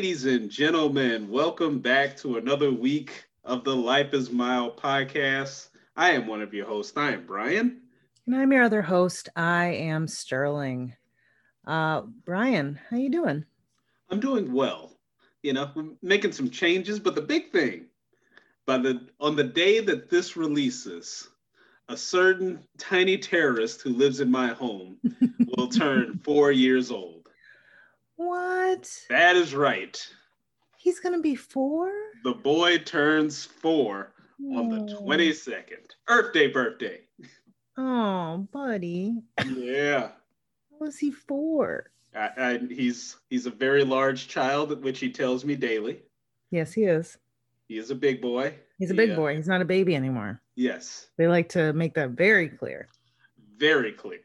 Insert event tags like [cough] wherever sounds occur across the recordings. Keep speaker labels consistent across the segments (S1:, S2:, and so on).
S1: Ladies and gentlemen, welcome back to another week of the Life is Mile podcast. I am one of your hosts. I am Brian.
S2: And I'm your other host. I am Sterling. Uh, Brian, how you doing?
S1: I'm doing well. You know, making some changes, but the big thing, by the on the day that this releases, a certain tiny terrorist who lives in my home [laughs] will turn four years old.
S2: What?
S1: That is right.
S2: He's gonna be four?
S1: The boy turns four on the 22nd. Earth Day birthday.
S2: Oh, buddy.
S1: Yeah.
S2: What was he four?
S1: Uh, I, I, he's he's a very large child, which he tells me daily.
S2: Yes, he is.
S1: He is a big boy.
S2: He's a big uh, boy. He's not a baby anymore.
S1: Yes.
S2: They like to make that very clear.
S1: Very clear.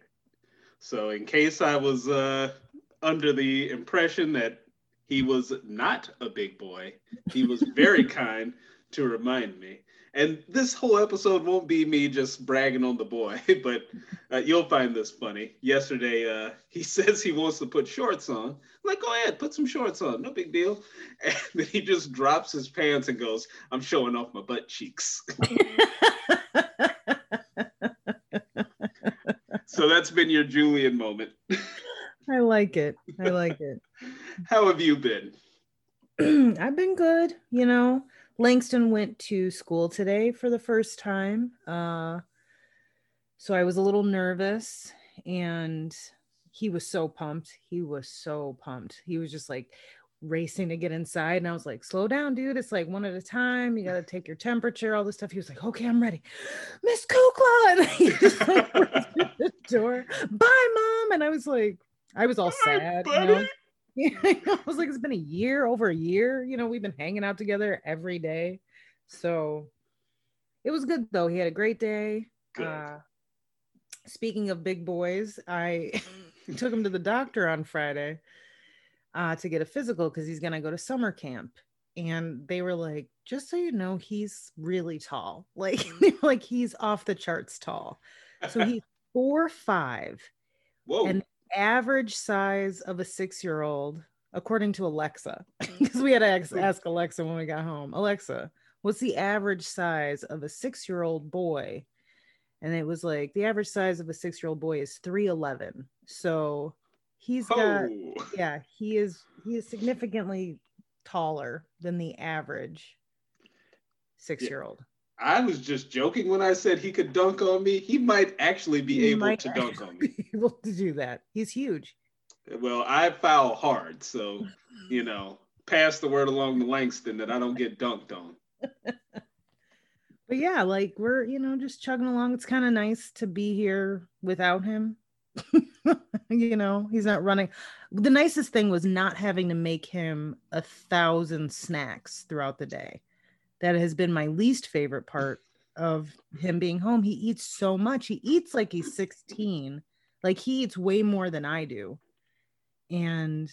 S1: So in case I was uh under the impression that he was not a big boy. He was very [laughs] kind to remind me. And this whole episode won't be me just bragging on the boy, [laughs] but uh, you'll find this funny. Yesterday, uh, he [laughs] says he wants to put shorts on. I'm like, go ahead, put some shorts on, no big deal. And then he just drops his pants and goes, I'm showing off my butt cheeks. so that's been your Julian moment.
S2: I like it. I like it. [laughs]
S1: How have you been? [clears throat]
S2: I've been good. You know, Langston went to school today for the first time. Uh, so I was a little nervous and he was so pumped. He was so pumped. He was just like racing to get inside. And I was like, slow down, dude. It's like one at a time. You got to take your temperature, all this stuff. He was like, okay, I'm ready. Miss Kukla. [laughs] And he just like, [laughs] the door. Bye, mom. And I was like, I was all sad. You know? [laughs] I was like, it's been a year, over a year. You know, we've been hanging out together every day. So it was good though. He had a great day. Uh, speaking of big boys, I [laughs] took him to the doctor on Friday uh, to get a physical because he's gonna go to summer camp. And they were like, just so you know, he's really tall. [laughs] Like, like he's off the charts tall. So he's four five.
S1: Whoa.
S2: And average size of a six year old, according to Alexa, [laughs] mm. because we had to ask, mm. ask Alexa when we got home, Alexa, what's the average size of a six year old boy? And it was like the average size of a six year old boy is 311. So he's got, oh. yeah, he is, he is significantly taller than the average six year old.
S1: I was just joking when I said he could dunk on me. He might actually be he able to dunk on me. [laughs]
S2: Able to do that. He's huge.
S1: Well, I foul hard, so you know, pass the word along to Langston that I don't get dunked on. [laughs]
S2: but yeah, like we're you know just chugging along. It's kind of nice to be here without him. [laughs] you know, he's not running. The nicest thing was not having to make him a thousand snacks throughout the day that has been my least favorite part of him being home. He eats so much. He eats like he's 16. Like he eats way more than I do. And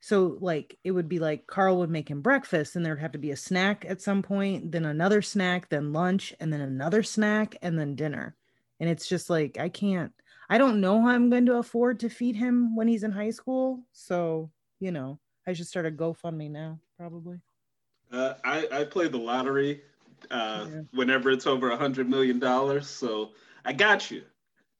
S2: so like it would be like Carl would make him breakfast and there'd have to be a snack at some point, then another snack, then lunch, and then another snack, and then dinner. And it's just like I can't I don't know how I'm going to afford to feed him when he's in high school. So, you know, I should start a GoFundMe now, probably.
S1: Uh, I, I play the lottery uh, yeah. whenever it's over a hundred million dollars. So I got you.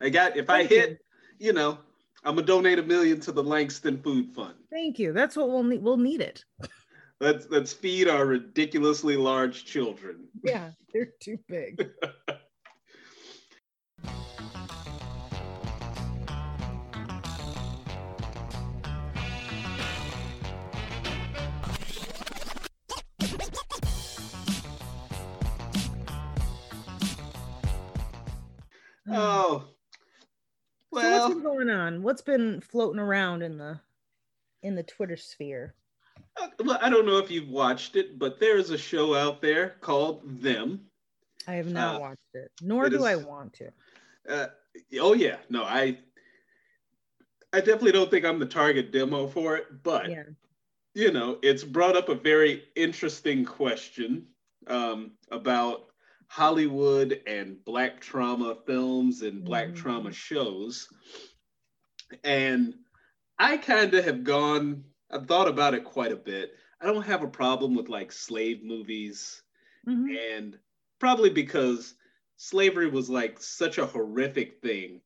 S1: I got if Thank I hit, you. you know, I'm gonna donate a million to the Langston Food Fund.
S2: Thank you. That's what we'll need. We'll need it.
S1: Let's let's feed our ridiculously large children.
S2: Yeah, they're too big. [laughs]
S1: Oh,
S2: well, so what's been going on? What's been floating around in the in the Twitter sphere?
S1: Uh, well, I don't know if you've watched it, but there's a show out there called Them.
S2: I have not uh, watched it, nor it do is, I want to.
S1: Uh, oh yeah, no, I I definitely don't think I'm the target demo for it, but yeah. you know, it's brought up a very interesting question um, about Hollywood and Black trauma films and Black mm-hmm. trauma shows. And I kind of have gone I've thought about it quite a bit. I don't have a problem with like slave movies, mm-hmm. and probably because slavery was like such a horrific thing.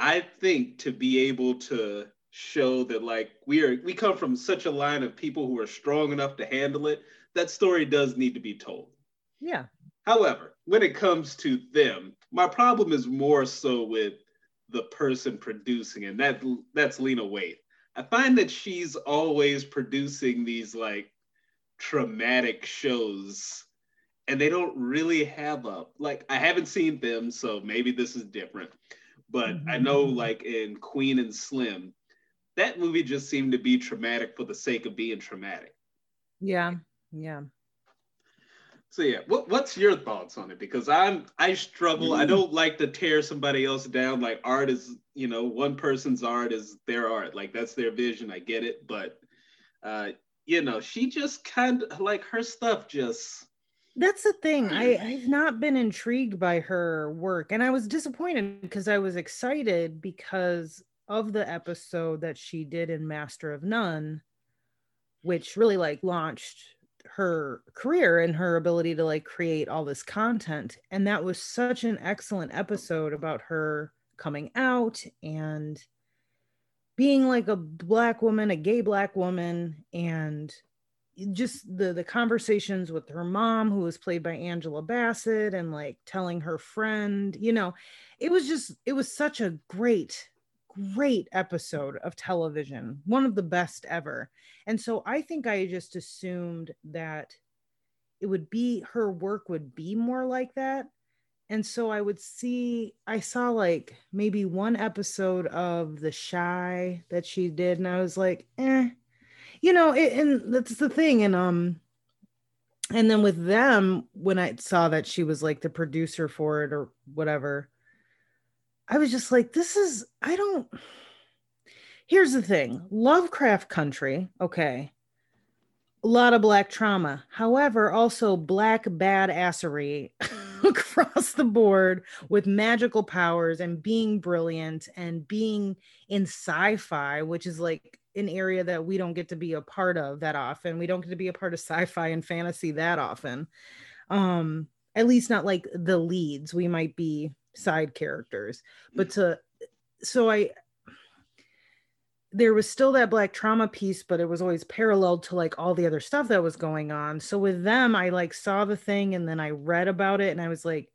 S1: I think to be able to show that like we are we come from such a line of people who are strong enough to handle it, that story does need to be told.
S2: Yeah.
S1: However, when it comes to them, my problem is more so with the person producing, and that that's Lena Waithe. I find that she's always producing these like traumatic shows and they don't really have a like I haven't seen them, so maybe this is different. But mm-hmm. I know like in Queen and Slim, that movie just seemed to be traumatic for the sake of being traumatic.
S2: Yeah, yeah.
S1: So yeah, what, what's your thoughts on it? Because I'm I struggle. Mm. I don't like to tear somebody else down. Like art is, you know, one person's art is their art. Like that's their vision. I get it, but uh, you know, she just kind of like her stuff just.
S2: That's the thing. I I've not been intrigued by her work, and I was disappointed because I was excited because of the episode that she did in Master of None, which really like launched her career and her ability to like create all this content and that was such an excellent episode about her coming out and being like a black woman a gay black woman and just the the conversations with her mom who was played by Angela Bassett and like telling her friend you know it was just it was such a great great episode of television, one of the best ever. And so I think I just assumed that it would be her work would be more like that. And so I would see, I saw like maybe one episode of The Chi that she did, and I was like, eh, you know, it, and that's the thing. And, um, and then with them, when I saw that she was like the producer for it or whatever, I was just like, this is, I don't. Here's the thing Lovecraft Country, okay, a lot of black trauma. However, also black badassery [laughs] across the board with magical powers and being brilliant and being in sci fi, which is like an area that we don't get to be a part of that often. We don't get to be a part of sci fi and fantasy that often. Um, at least not like the leads. We might be side characters hmm. but to so i there was still that black trauma piece but it was always paralleled to like all the other stuff that was going on. So with them i like saw the thing and then i read about it and i was like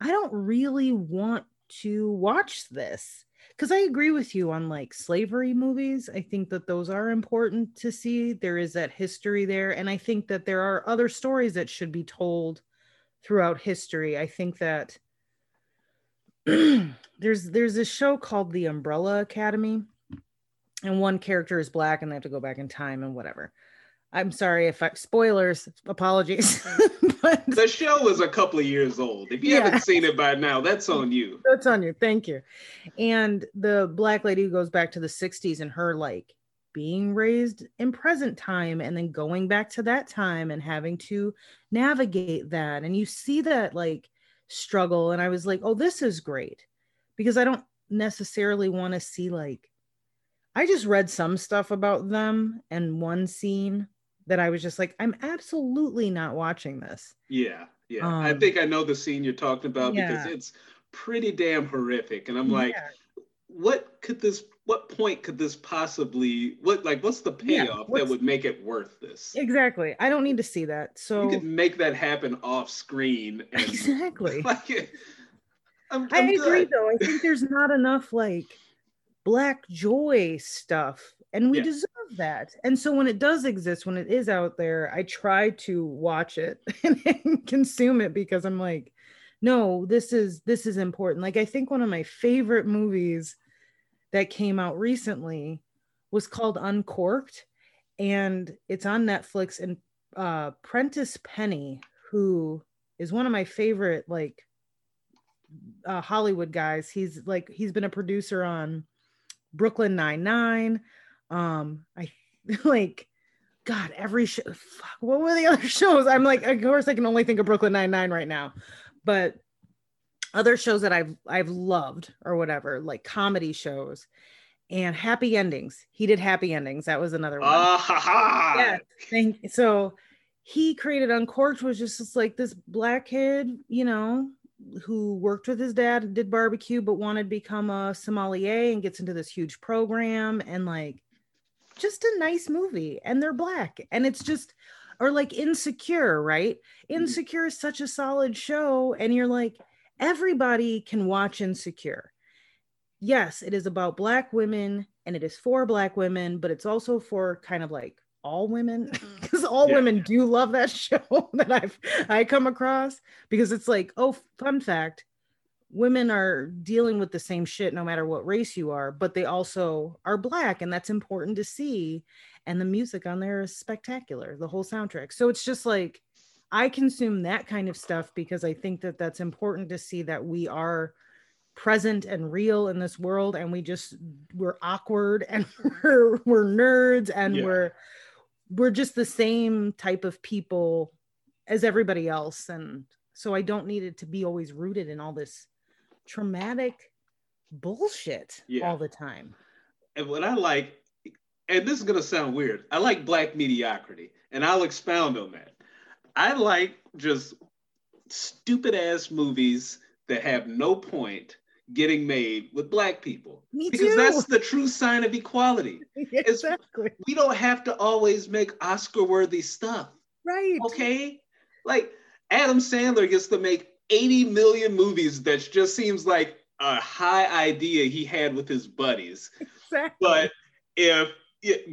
S2: i don't really want to watch this. Because i agree with you on like slavery movies. I think that those are important to see. There is that history there and i think that there are other stories that should be told throughout history. I think that [clears throat] there's there's a show called The Umbrella Academy, and one character is black, and they have to go back in time and whatever. I'm sorry if I spoilers, apologies. [laughs]
S1: but the show is a couple of years old. If you yeah. haven't seen it by now, that's on you.
S2: That's on you. Thank you. And the black lady who goes back to the 60s and her like being raised in present time and then going back to that time and having to navigate that. And you see that like struggle and i was like oh this is great because i don't necessarily want to see like i just read some stuff about them and one scene that i was just like i'm absolutely not watching this
S1: yeah yeah um, i think i know the scene you're talking about yeah. because it's pretty damn horrific and i'm like yeah. What could this what point could this possibly what like what's the payoff yeah, that would make it worth this?
S2: Exactly. I don't need to see that. So
S1: you could make that happen off screen
S2: and, [laughs] exactly. [laughs] like, I'm, I'm i agree though. I think there's not enough like black joy stuff and we yeah. deserve that. And so when it does exist when it is out there i try to watch it [laughs] and consume it because i'm like no this is this is important. Like i think one of my favorite movies that came out recently was called Uncorked, and it's on Netflix. And uh, Prentice Penny, who is one of my favorite like uh, Hollywood guys, he's like he's been a producer on Brooklyn Nine Nine. Um, I [laughs] like. God, every show. Fuck, what were the [laughs] other shows? I'm like, of course, I can only think of Brooklyn Nine Nine right now, but other shows that I've I've loved or whatever, like comedy shows. and happy endings. He did happy endings. That was another one.
S1: Ah, ha, ha.
S2: yeah. Thank so he created Uncorked was just, just like this black kid, you know, who worked with his dad and did barbecue, but wanted to become a sommelier and gets into this huge program and like just a nice movie. And they're black. And it's just or like Insecure, right? Insecure is such a solid show. And you're like, everybody can watch Insecure. Yes, it is about black women and it is for black women, but it's also for kind of like all women because mm-hmm. [laughs] all yeah. women do love that [laughs] show that I've I come across because it's like, oh, fun fact, women are dealing with the same shit no matter what race you are, but they also are black and that's important to see. And the music on there is spectacular, the whole soundtrack. So it's just like I consume that kind of stuff because I think that that's important to see that we are present and real in this world and we just we're awkward [laughs] and we're we're nerds and yeah. we're we're just the same type of people as everybody else and so i don't need it to be always rooted in all this traumatic bullshit yeah. all the time
S1: and what i like and this is going to sound weird i like black mediocrity and i'll expound on that i like just stupid ass movies that have no point getting made with black people.
S2: Me
S1: because
S2: too.
S1: that's the true sign of equality. [laughs]
S2: Exactly.
S1: it's, we don't have to always make oscar worthy stuff.
S2: Right.
S1: Okay? Like adam sandler gets to make 80 million movies that just seems like a high idea he had with his buddies.
S2: Exactly.
S1: but if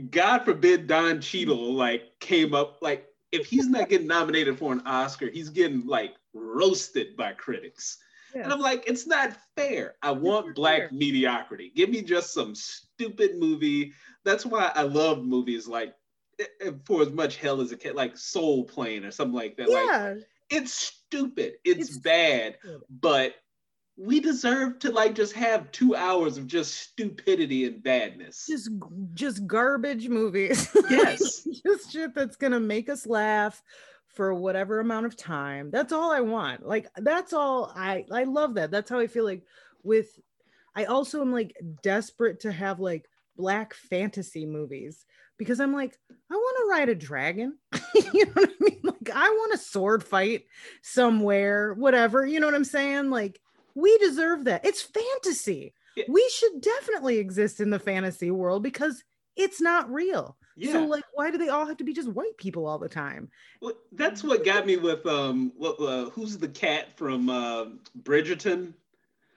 S1: god forbid don Cheadle like came up like if he's not getting nominated for an oscar he's getting like roasted by critics yeah. And I'm like, it's not fair. I want black fair. mediocrity. Give me just some stupid movie. That's why I love movies like eh, eh, for as much hell as it can, like Soul Plane or something like that.
S2: Yeah.
S1: Like it's stupid. It's, it's bad, stupid. but we deserve to like just have two hours of just stupidity and badness.
S2: Just just garbage movies. [laughs]
S1: Yes.
S2: just shit that's gonna make us laugh for whatever amount of time. That's all I want. Like that's all I I love that. That's how I feel like with I also am like desperate to have like black fantasy movies because I'm like I want to ride a dragon. [laughs] you know what I mean? Like I want a sword fight somewhere, whatever. You know what I'm saying? Like we deserve that. It's fantasy. Yeah. We should definitely exist in the fantasy world because it's not real. Yeah. So like, why do they all have to be just white people all the time?
S1: Well, that's what got me with um, what uh, who's the cat from uh, Bridgerton?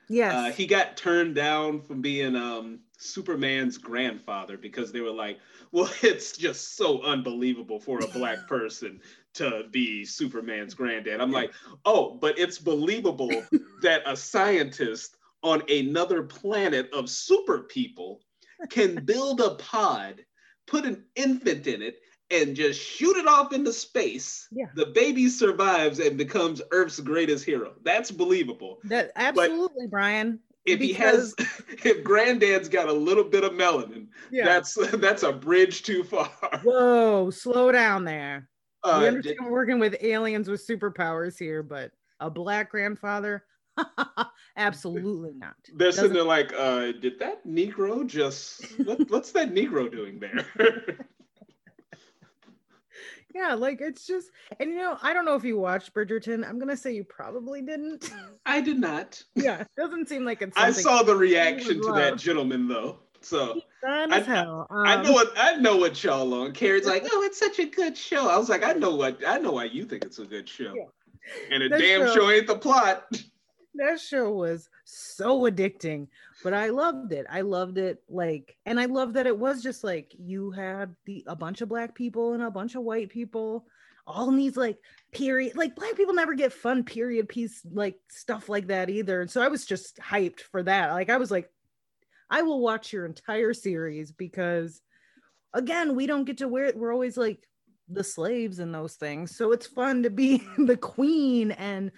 S2: Yes.
S1: Uh, he got turned down from being um, Superman's grandfather because they were like, well, [laughs] it's just so unbelievable for a black [laughs] person to be Superman's granddad. I'm like, oh, but it's believable [laughs] that a scientist on another planet of super people can build a pod put an infant in it and just shoot it off into space.
S2: Yeah.
S1: The baby survives and becomes Earth's greatest hero. That's believable.
S2: That absolutely, but Brian.
S1: If because... he has, [laughs] if Granddad's got a little bit of melanin, yeah. that's [laughs] that's a bridge too far.
S2: Whoa, slow down there. Uh, we understand did... we're working with aliens with superpowers here, but a black grandfather, [laughs] Absolutely not.
S1: They're Doesn't... sitting there like, uh, did that Negro just [laughs] what, what's that Negro doing there? [laughs]
S2: yeah, like it's just and you know, I don't know if you watched Bridgerton. I'm gonna say you probably didn't.
S1: I did not.
S2: Yeah, it doesn't seem like it's
S1: I saw the reaction to that gentleman though. So
S2: I, um,
S1: I know what I know what y'all on. Carrie's like, oh, it's such a good show. I was like, I know what I know why you think it's a good show. Yeah. And a damn show, show ain't the plot
S2: that show was so addicting but i loved it i loved it like and i love that it was just like you had the a bunch of black people and a bunch of white people all in these like period like black people never get fun period piece like stuff like that either and so i was just hyped for that like i was like i will watch your entire series because again we don't get to wear it we're always like the slaves and those things so it's fun to be [laughs] the queen and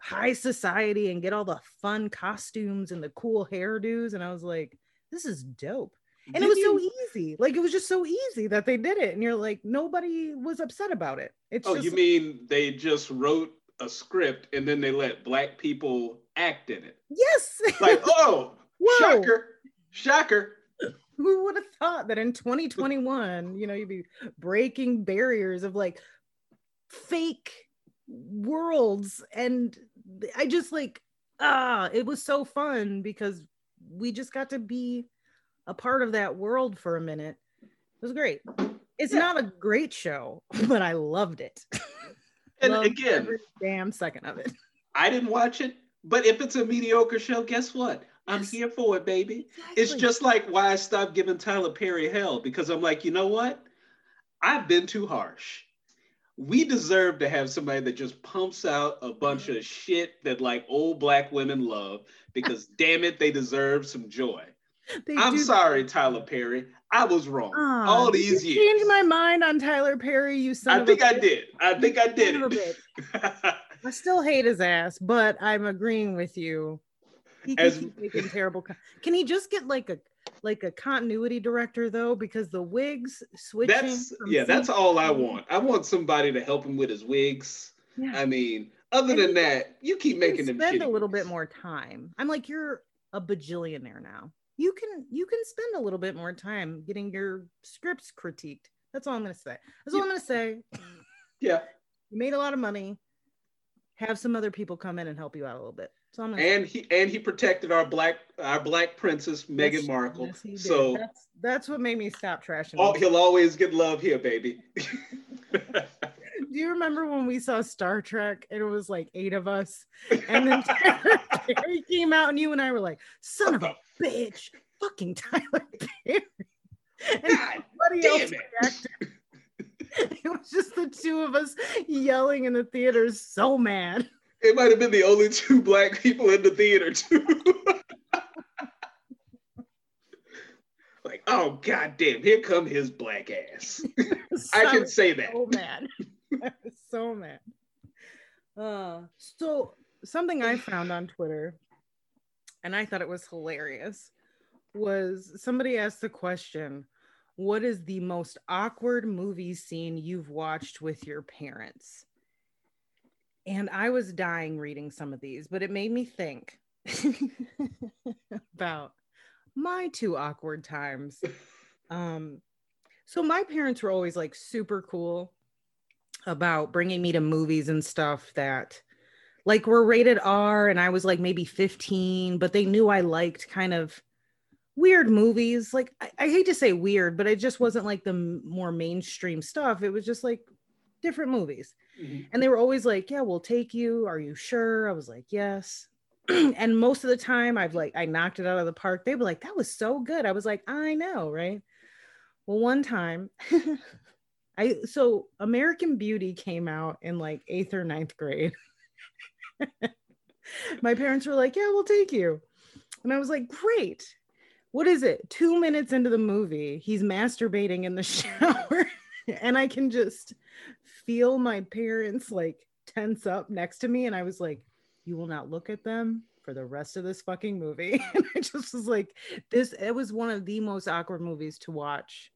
S2: high society and get all the fun costumes and the cool hairdos. And I was like, this is dope. And did it was you... so easy. Like it was just so easy that they did it. And you're like, nobody was upset about it. It's
S1: oh,
S2: just...
S1: you mean they just wrote a script and then they let black people act in it?
S2: Yes. [laughs]
S1: like, oh, Whoa. shocker, shocker.
S2: who would have thought that in 2021, you know, you'd be breaking barriers of like fake worlds and I just like ah, it was so fun because we just got to be a part of that world for a minute. It was great. It's yeah. not a great show, [laughs] but I loved it.
S1: And loved again,
S2: damn second of it.
S1: I didn't watch it, but if it's a mediocre show, guess what? I'm here for it, baby. Exactly. It's just like why I stopped giving Tyler Perry hell because I'm like, you know what? I've been too harsh we deserve to have somebody that just pumps out a bunch of shit that like old black women love because [laughs] damn it, they deserve some joy. They I'm sorry, Tyler Perry. I was wrong uh, all these years.
S2: Changed my mind on Tyler Perry. You son
S1: I think I did. I think I did. [laughs]
S2: I still hate his ass, but I'm agreeing with you. He can As, making terrible. Can he just get like a like a continuity director though? Because the wigs switching
S1: that's yeah that's all i want. I want somebody to help him with his wigs. Yeah. i mean other and than that you keep making them
S2: spend a little bit more time. I'm like you're a bajillionaire now. You can you can spend a little bit more time getting your scripts critiqued. That's all i'm gonna say. That's all yeah. i'm gonna say.
S1: Yeah.
S2: You made a lot of money. Have some other people come in and help you out a little bit
S1: and he and he protected our black our black princess Meghan yes, Markle. Yes, so
S2: that's that's what made me stop trashing.
S1: Oh, he'll always get love here, baby. [laughs] [laughs]
S2: Do you remember when we saw Star Trek and it was like eight of us, and then [laughs] Perry came out and you and I were like, "Son of a bitch, fucking Tyler Perry," and
S1: everybody else it. reacted.
S2: It was just the two of us yelling in the theater, so mad.
S1: It might have been the only two black people in the theater too. [laughs] like, oh goddamn, here come his black ass. [laughs] I can say that.
S2: So mad. [laughs] so mad. Uh, so something I found on Twitter, and I thought it was hilarious, was somebody asked the question, "What is the most awkward movie scene you've watched with your parents?" And I was dying reading some of these, but it made me think about my two awkward times. Um, so my parents were always like super cool about bringing me to movies and stuff that like were rated R and I was like maybe 15, but they knew I liked kind of weird movies. Like I, I hate to say weird, but it just wasn't like the m- more mainstream stuff. It was just like different movies. Mm-hmm. And they were always like, Yeah, we'll take you. Are you sure? I was like, Yes. [clears throat] and most of the time I've like I knocked it out of the park. They were like, That was so good. I was like, I know, right? Well, one time [laughs] I so American Beauty came out in like eighth or ninth grade. [laughs] My parents were like, Yeah, we'll take you. And I was like, Great. What is it? Two minutes into the movie, he's masturbating in the [laughs] shower. and I can just feel my parents like tense up next to me. And I was like, you will not look at them for the rest of this fucking movie. [laughs] and I just was like, this, it was one of the most awkward movies to watch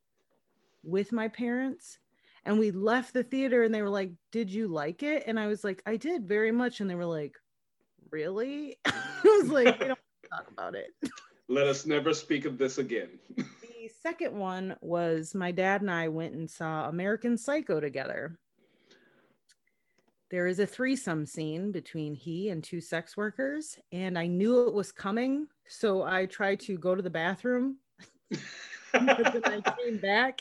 S2: with my parents. And we left the theater and they were like, Did you like it? And I was like, I did very much. And they were like, Really? [laughs] I was like, We don't talk about it. [laughs]
S1: Let us never speak of this again.
S2: the second one was my dad and I went and saw American Psycho together. There is a threesome scene between he and two sex workers, and I knew it was coming. So I tried to go to the bathroom. [laughs] but then I [laughs] came back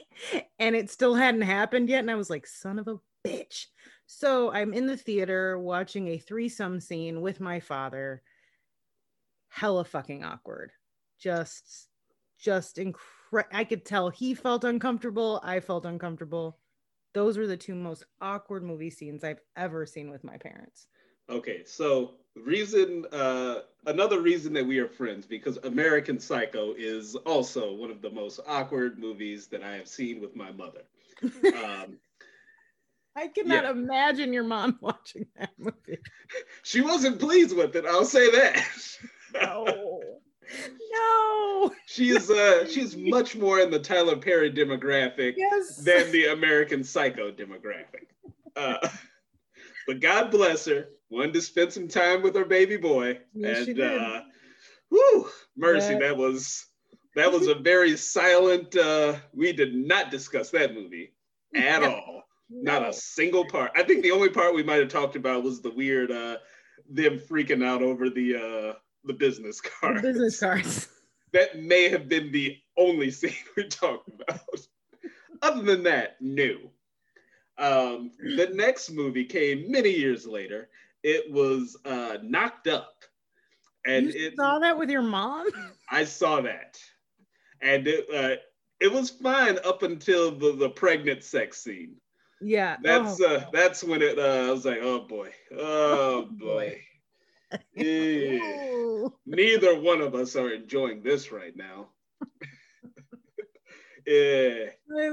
S2: and it still hadn't happened yet. And I was like, son of a bitch. So I'm in the theater watching a threesome scene with my father. Hella fucking awkward. Just, just incredible. I could tell he felt uncomfortable. I felt uncomfortable those were the two most awkward movie scenes I've ever seen with my parents.
S1: Okay, so reason uh, another reason that we are friends because American Psycho is also one of the most awkward movies that I have seen with my mother. [laughs] Um,
S2: I cannot yeah. imagine your mom [laughs] watching that movie.
S1: She wasn't pleased with it. I'll say that.
S2: No. [laughs] No.
S1: She's uh she's [laughs] much more in the Tyler Perry demographic yes. than the American Psycho demographic. Uh, [laughs] but God bless her. Wanted to spend some time with her baby boy. Yes, and uh whew, mercy, yeah. that was that was a very silent. Uh, we did not discuss that movie at [laughs]
S2: No.
S1: all. Not a single part. I think the only part we might have talked about was the weird uh, them freaking out over the uh, the business
S2: The
S1: card.
S2: business cards. [laughs]
S1: That may have been the only scene [laughs] we talked about. Other than that, no. Um, the next movie came many years later. It was uh, Knocked Up, and
S2: you
S1: it
S2: saw that with your mom? [laughs]
S1: I saw that, and it uh, it was fine up until the, the pregnant sex scene.
S2: Yeah.
S1: That's
S2: oh.
S1: uh, that's when it. Uh, I was like, oh boy, oh boy. Yeah. [laughs] Neither one of us are enjoying this right now. [laughs] yeah.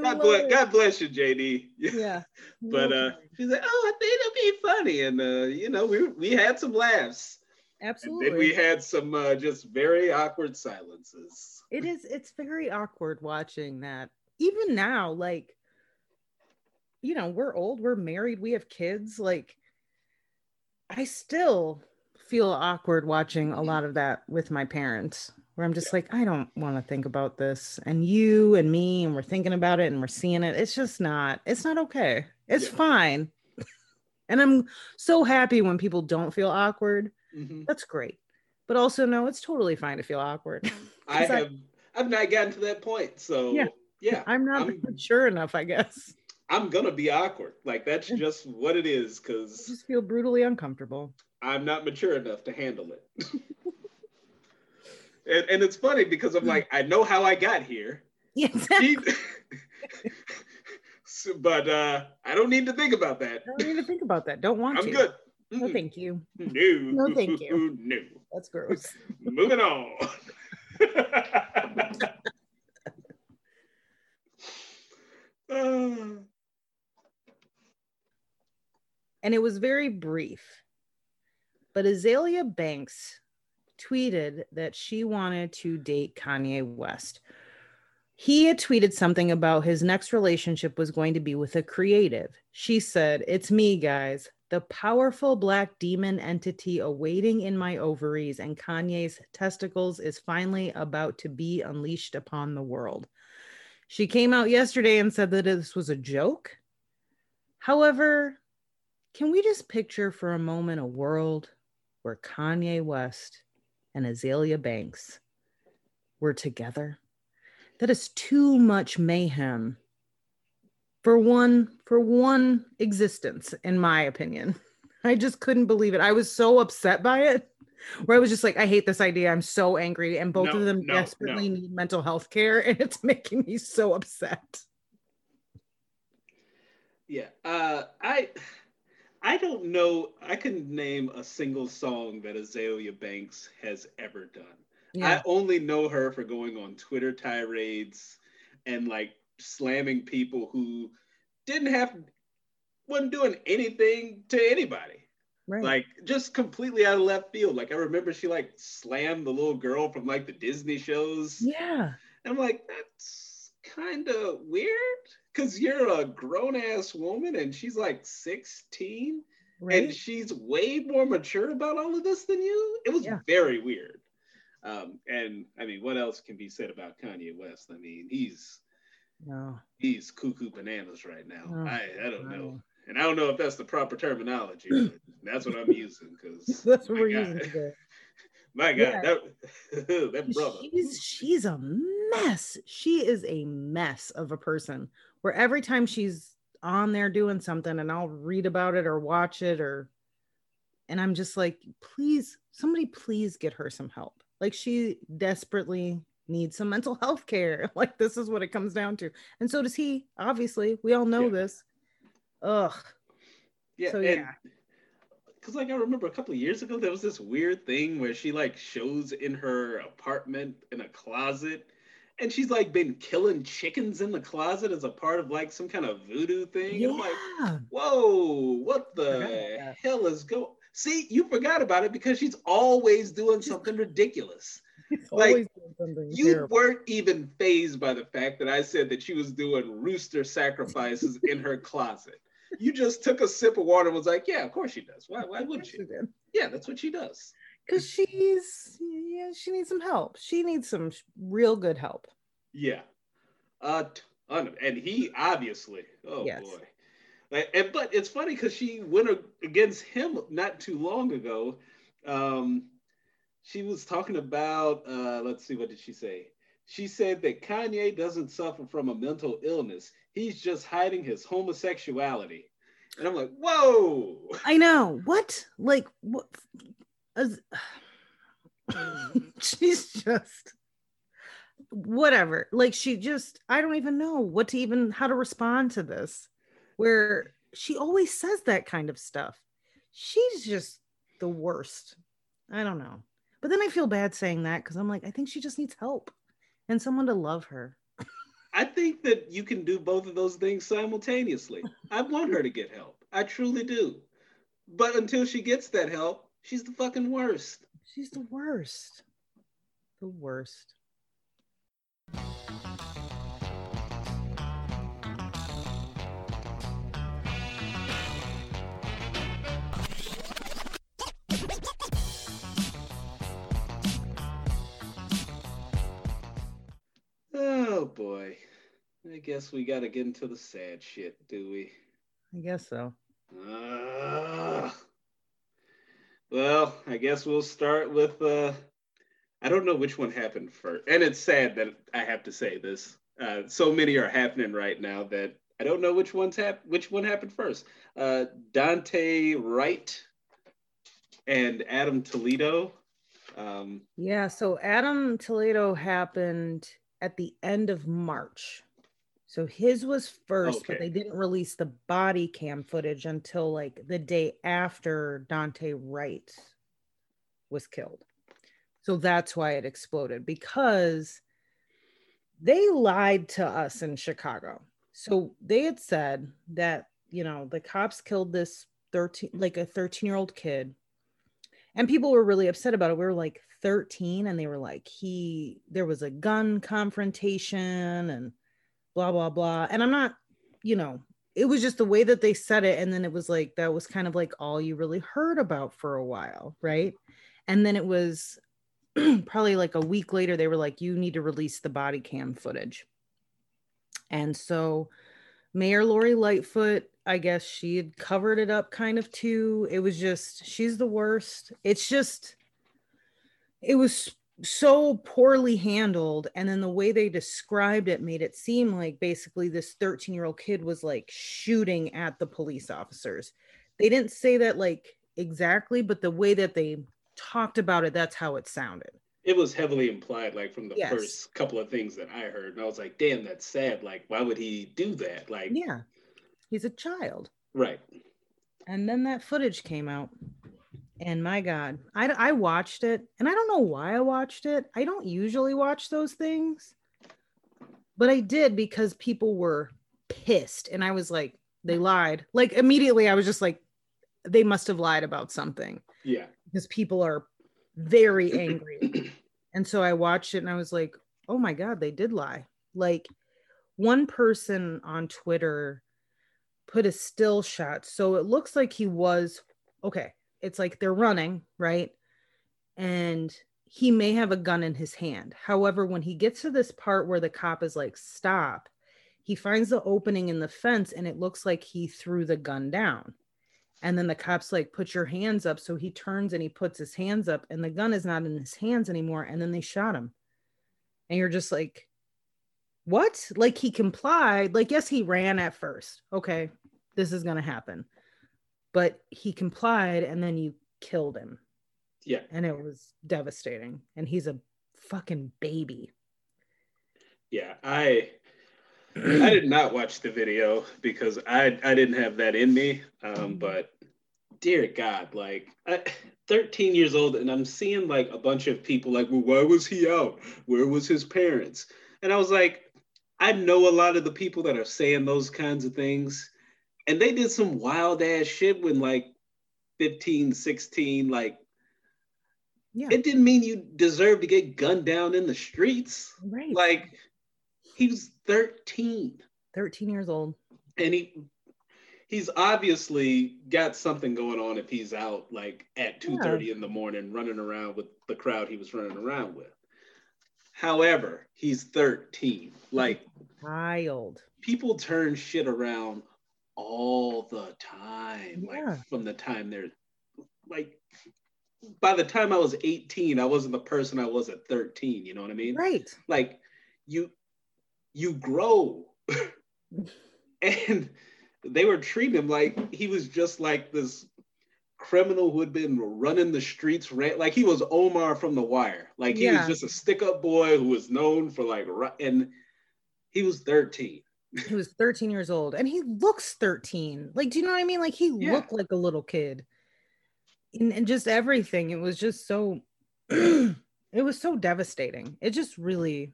S1: God bless. God bless you, JD. [laughs]
S2: Yeah.
S1: But uh, she's like, oh, I think it'll be funny, and uh, you know, we we had some laughs, and
S2: absolutely.
S1: then we had some uh, just very awkward silences.
S2: it is it's very awkward watching that even now like you know we're old we're married we have kids like i still feel awkward watching a lot of that with my parents where i'm just like i don't want to think about this and you and me and we're thinking about it and we're seeing it it's just not it's not okay it's
S1: Yeah.
S2: fine [laughs] and i'm so happy when people don't feel awkward
S1: Mhm.
S2: that's great but also no it's totally fine to feel awkward [laughs]
S1: I- have I've not gotten to that point, so
S2: Yeah.
S1: yeah,
S2: i'm not
S1: I'm- [laughs]
S2: mature enough i guess
S1: I'm gonna be awkward. Like that's just what it is,
S2: I
S1: because
S2: just feel brutally uncomfortable.
S1: I'm not mature enough to handle it. [laughs] and, and it's funny because I'm like, I know how I got here.
S2: Yeah,
S1: She- So- [laughs] but uh, I don't need to think about that.
S2: I don't need to think about that. Don't want to I'm
S1: good.
S2: No, thank you.
S1: No.
S2: No, thank you. [laughs]
S1: No.
S2: That's gross.
S1: Moving on. Uh,
S2: And it was very brief. But Azealia Banks tweeted that she wanted to date Kanye West. He had tweeted something about his next relationship was going to be with a creative. She said, It's me, guys, the powerful black demon entity awaiting in my ovaries and Kanye's testicles is finally about to be unleashed upon the world. She came out yesterday and said that this was a joke. However, can we just picture for a moment a world where Kanye West and Azealia Banks were together? That is too much mayhem for one for one existence in my opinion. [laughs] I just couldn't believe it. I was so upset by it. Where I was just like, I hate this idea. I'm so angry. And both
S1: No,
S2: of them
S1: no,
S2: desperately
S1: no.
S2: need mental health care. [laughs] And it's making me so upset.
S1: yeah. Uh, I I don't know. I can name a single song that Azealia Banks has ever done. I only know her for going on Twitter tirades and like slamming people who didn't have wasn't doing anything to anybody.
S2: right.
S1: Like just completely out of left field. Like I remember she like slammed the little girl from like the Disney shows.
S2: yeah.
S1: And I'm like, that's kind of weird. Cause you're a grown ass woman and she's like 16
S2: Right.
S1: and she's way more mature about all of this than you. It was
S2: Yeah.
S1: very weird. Um, and I mean, what else can be said about Kanye West? I mean, he's
S2: no.
S1: he's cuckoo bananas right now.
S2: Oh,
S1: I, I don't know. And I don't know if that's the proper terminology, but that's what I'm using because [laughs]
S2: That's what we're
S1: God.
S2: using today.
S1: My God,
S2: Yeah.
S1: that, [laughs] that brother.
S2: She's she's a mess. She is a mess of a person. Where every time she's on there doing something and I'll read about it or watch it or and I'm just like, please, somebody please get her some help. Like she desperately needs some mental health care. [laughs] Like this is what it comes down to. And so does he, obviously. We all know
S1: Yeah.
S2: this. Ugh.
S1: Yeah,
S2: So,
S1: and
S2: yeah.
S1: Because like I remember a couple of years ago, there was this weird thing where she like shows in her apartment in a closet, and she's like been killing chickens in the closet as a part of like some kind of voodoo thing. And I'm like,
S2: Yeah.
S1: whoa, what the hell is go? See, you forgot about it because she's always doing something ridiculous. Like,
S2: always doing something
S1: You
S2: terrible.
S1: weren't even phased by the fact that I said that she was doing rooster sacrifices in her closet. You just took a sip of water and was like, "Yeah, of course she does. Why? Why wouldn't she?
S2: did.
S1: Yeah, that's what she does."
S2: because she's yeah, she needs some help. She needs some real good help.
S1: Yeah. Uh, and he obviously, oh yes. boy. And, but it's funny because she went against him not too long ago. Um, she was talking about, uh, let's see, what did she say? She said that Kanye doesn't suffer from a mental illness. He's just hiding his homosexuality. And I'm like, whoa.
S2: I know. What? Like, what? [sighs] she's just whatever. Like she just, I don't even know what to even how to respond to this. Where she always says that kind of stuff. She's just the worst. I don't know. But then I feel bad saying that because I'm like, I think she just needs help and someone to love her.
S1: I think that you can do both of those things simultaneously. I want her to get help. I truly do. But until she gets that help, she's the fucking worst.
S2: She's the worst. The worst.
S1: Guess we got to get into the sad shit, do we?
S2: I guess so.
S1: Uh, well, I guess we'll start with uh I don't know which one happened first. And it's sad that I have to say this. Uh, so many are happening right now that I don't know which one's hap- which one happened first. Uh, Daunte Wright and Adam Toledo. Um,
S2: yeah, so Adam Toledo happened at the end of March. So his was first, okay. but they didn't release the body cam footage until like the day after Daunte Wright was killed. So that's why it exploded because they lied to us in Chicago. So they had said that, you know, the cops killed this 13, like a 13 year old kid. And people were really upset about it. We were like, 13 and they were like he there was a gun confrontation and blah blah blah. And i'm not you know it was just the way that they said it. And then it was like that was kind of like all you really heard about for a while right? And then it was [clears throat] probably like a week later they were like you need to release the body cam footage. And so mayor lori lightfoot i guess she had covered it up kind of too. It was just she's the worst. It's just it was so poorly handled and then the way they described it made it seem like basically this 13 year old kid was like shooting at the police officers. They didn't say that like exactly but the way that they talked about it that's how it sounded.
S1: It was heavily implied like from the yes. first couple of things that i heard and i was like damn that's sad. Like why would he do that? Like
S2: yeah. He's a child.
S1: Right.
S2: And then that footage came out and my god I, I watched it and i don't know why i watched it. I don't usually watch those things but i did because people were pissed and i was like they lied. Like immediately i was just like they must have lied about something
S1: yeah.
S2: because people are very [clears throat] angry. And so i watched it and i was like oh my god they did lie. Like one person on twitter put a still shot. So it looks like he was okay it's like they're running, right? And he may have a gun in his hand. However, when he gets to this part where the cop is like, stop, he finds the opening in the fence and it looks like he threw the gun down. And then the cop's like, put your hands up. So he turns and he puts his hands up and the gun is not in his hands anymore. And then they shot him. And you're just like, what? Like he complied. Like, yes, he ran at first. Okay, this is going to happen but he complied and then you killed him.
S1: Yeah.
S2: And it was devastating. And he's a fucking baby.
S1: Yeah, I I did not watch the video because I I didn't have that in me. Um, mm-hmm. but dear God, like I, 13 years old, and I'm seeing like a bunch of people like, well, why was he out? Where was his parents? And I was like, I know a lot of the people that are saying those kinds of things and they did some wild ass shit when like 15, 16, like yeah. it didn't mean you deserve to get gunned down in the streets.
S2: Right.
S1: Like he was 13.
S2: 13 years old.
S1: And he he's obviously got something going on if he's out like at 2:30 yeah. in the morning running around with the crowd he was running around with. However, he's 13. Like
S2: child.
S1: People turn shit around all the time. Yeah. Like from the time they're like by the time I was 18, I wasn't the person I was at 13. You know what I mean?
S2: Right.
S1: Like you you grow. [laughs] and they were treating him like he was just like this criminal who had been running the streets, like he was Omar from The Wire. Like he yeah. was just a stick-up boy who was known for like, and he was 13.
S2: He was 13 years old, and he looks 13. Like, do you know what I mean? Like he yeah. looked like a little kid, and, and just everything. It was just so. [clears throat] it was so devastating. It just really,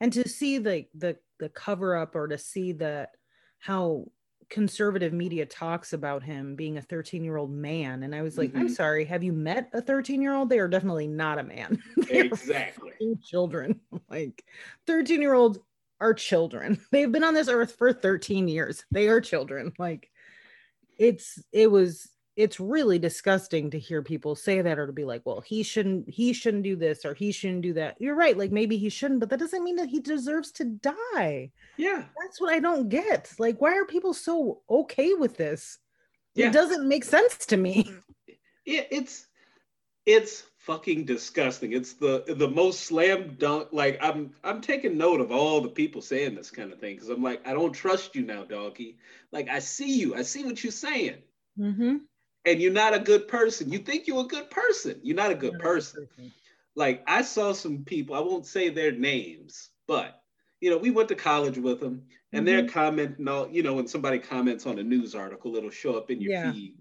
S2: and to see the the the cover up or to see that how conservative media talks about him being a 13 year old man and i was like mm-hmm. i'm sorry have you met a 13 year old they are definitely not a man [laughs]
S1: exactly
S2: children [laughs] like 13 year olds are children. [laughs] They've been on this earth for 13 years. They are children. Like it's it was it's really disgusting to hear people say that or to be like well he shouldn't he shouldn't do this or he shouldn't do that. You're right like maybe he shouldn't but that doesn't mean that he deserves to die.
S1: Yeah.
S2: That's what i don't get. Like why are people so okay with this? Yeah. it doesn't make sense to me.
S1: Yeah it's it's fucking disgusting it's the the most slam dunk like i'm i'm taking note of all the people saying this kind of thing because i'm like i don't trust you now doggy like i see you i see what you're saying
S2: mm-hmm
S1: and you're not a good person. You think you're a good person. You're not a good person. Like I saw some people, I won't say their names, but you know, we went to college with them and mm-hmm. they're commenting all, you know, when somebody comments on a news article, it'll show up in your yeah. feed.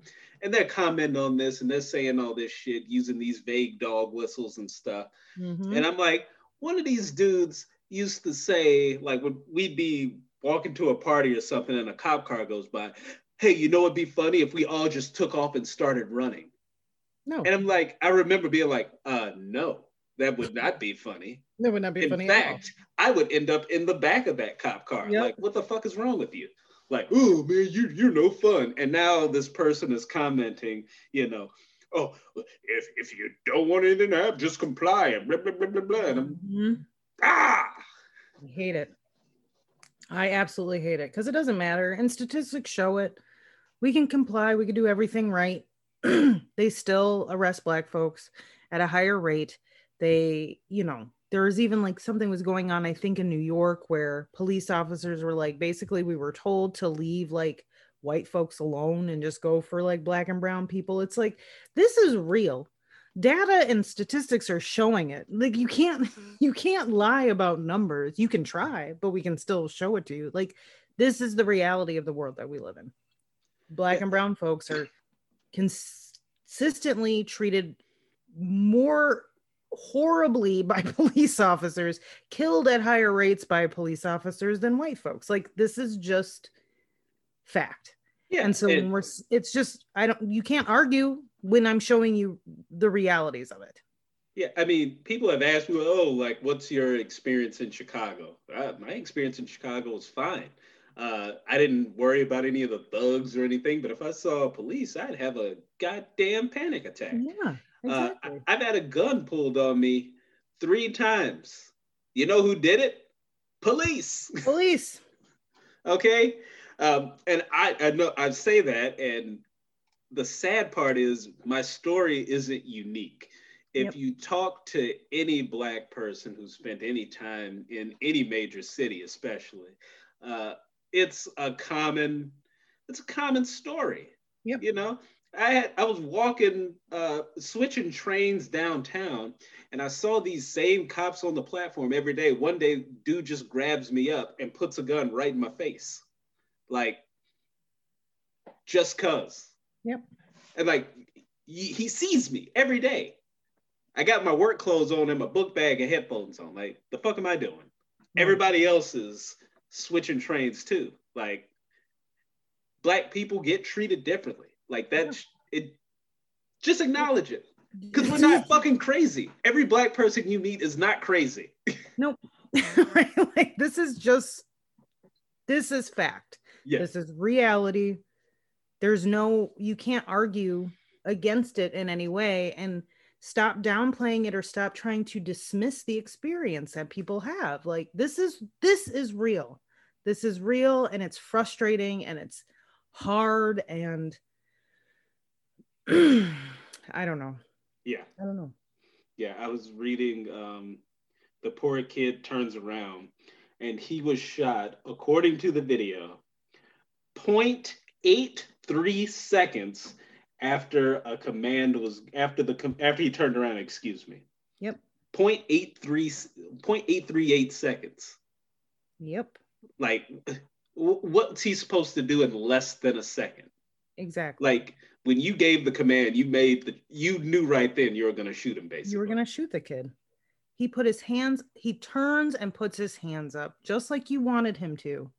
S1: And they're commenting on this and they're saying all this shit using these vague dog whistles and stuff. Mm-hmm. And I'm like, one of these dudes used to say, like, when we'd be walking to a party or something and a cop car goes by, hey, you know it'd be funny if we all just took off and started running. No. And I'm like, I remember being like, uh, no, that would not be funny.
S2: That would not be
S1: in
S2: funny.
S1: In fact, I would end up in the back of that cop car. Yep. Like, what the fuck is wrong with you? Like, oh man, you you're no fun. And now this person is commenting, you know, oh, if if you don't want anything to happen, just comply and blah blah blah blah blah. And I'm, mm-hmm. ah,
S2: I hate it. I absolutely hate it because it doesn't matter, and statistics show it we can comply, we can do everything right. [clears throat] they still arrest black folks at a higher rate. They, you know, there was even like something was going on, I think in New York, where police officers were like, basically, we were told to leave like white folks alone and just go for like black and brown people. It's like, this is real. Data and statistics are showing it. Like you can't [laughs] you can't lie about numbers. You can try, but we can still show it to you. Like this is the reality of the world that we live in black and brown folks are consistently treated more horribly [laughs] by police officers, killed at higher rates by police officers than white folks. Like this is just fact. Yeah. And so it, when we're it's just I don't you can't argue when I'm showing you the realities of it.
S1: Yeah, I mean, people have asked me, "Oh, like, what's your experience in Chicago?" Uh, my experience in Chicago is fine. Uh, I didn't worry about any of the thugs or anything, but if I saw police, I'd have a goddamn panic attack.
S2: Yeah,
S1: exactly. Uh, I've had a gun pulled on me three times. You know who did it? Police.
S2: Police. [laughs]
S1: okay. Um, and I, I know I say that, and the sad part is my story isn't unique. If yep. you talk to any black person who spent any time in any major city, especially, uh, it's a common it's a common story.
S2: Yep.
S1: You know, I had I was walking uh switching trains downtown and I saw these same cops on the platform every day. One day dude just grabs me up and puts a gun right in my face. Like just cuz.
S2: Yep.
S1: And like he sees me every day. I got my work clothes on and my book bag and headphones on. Like, the fuck am I doing? Everybody else is switching trains too. Like black people get treated differently. Like that it just acknowledge it. Because we're not fucking crazy. Every black person you meet is not crazy. [laughs]
S2: Nope. [laughs] right? Like this is just this is fact. Yes. This is reality. there's no you can't argue against it in any way and stop downplaying it or stop trying to dismiss the experience that people have like this is this is real this is real and it's frustrating and it's hard and [sighs] i don't know
S1: Yeah.
S2: i don't know
S1: Yeah. I was reading um, The Poor Kid Turns Around, and he was shot, according to the video, 0.83 seconds after a command was after the com- after he turned around, excuse me.
S2: Yep.
S1: 0.83 0.838 seconds.
S2: yep
S1: Like what's he supposed to do in less than a second?
S2: exactly
S1: Like when you gave the command, you made the you knew right then you were gonna shoot him basically.
S2: you were going to shoot the kid. He put his hands he turns and puts his hands up just like you wanted him to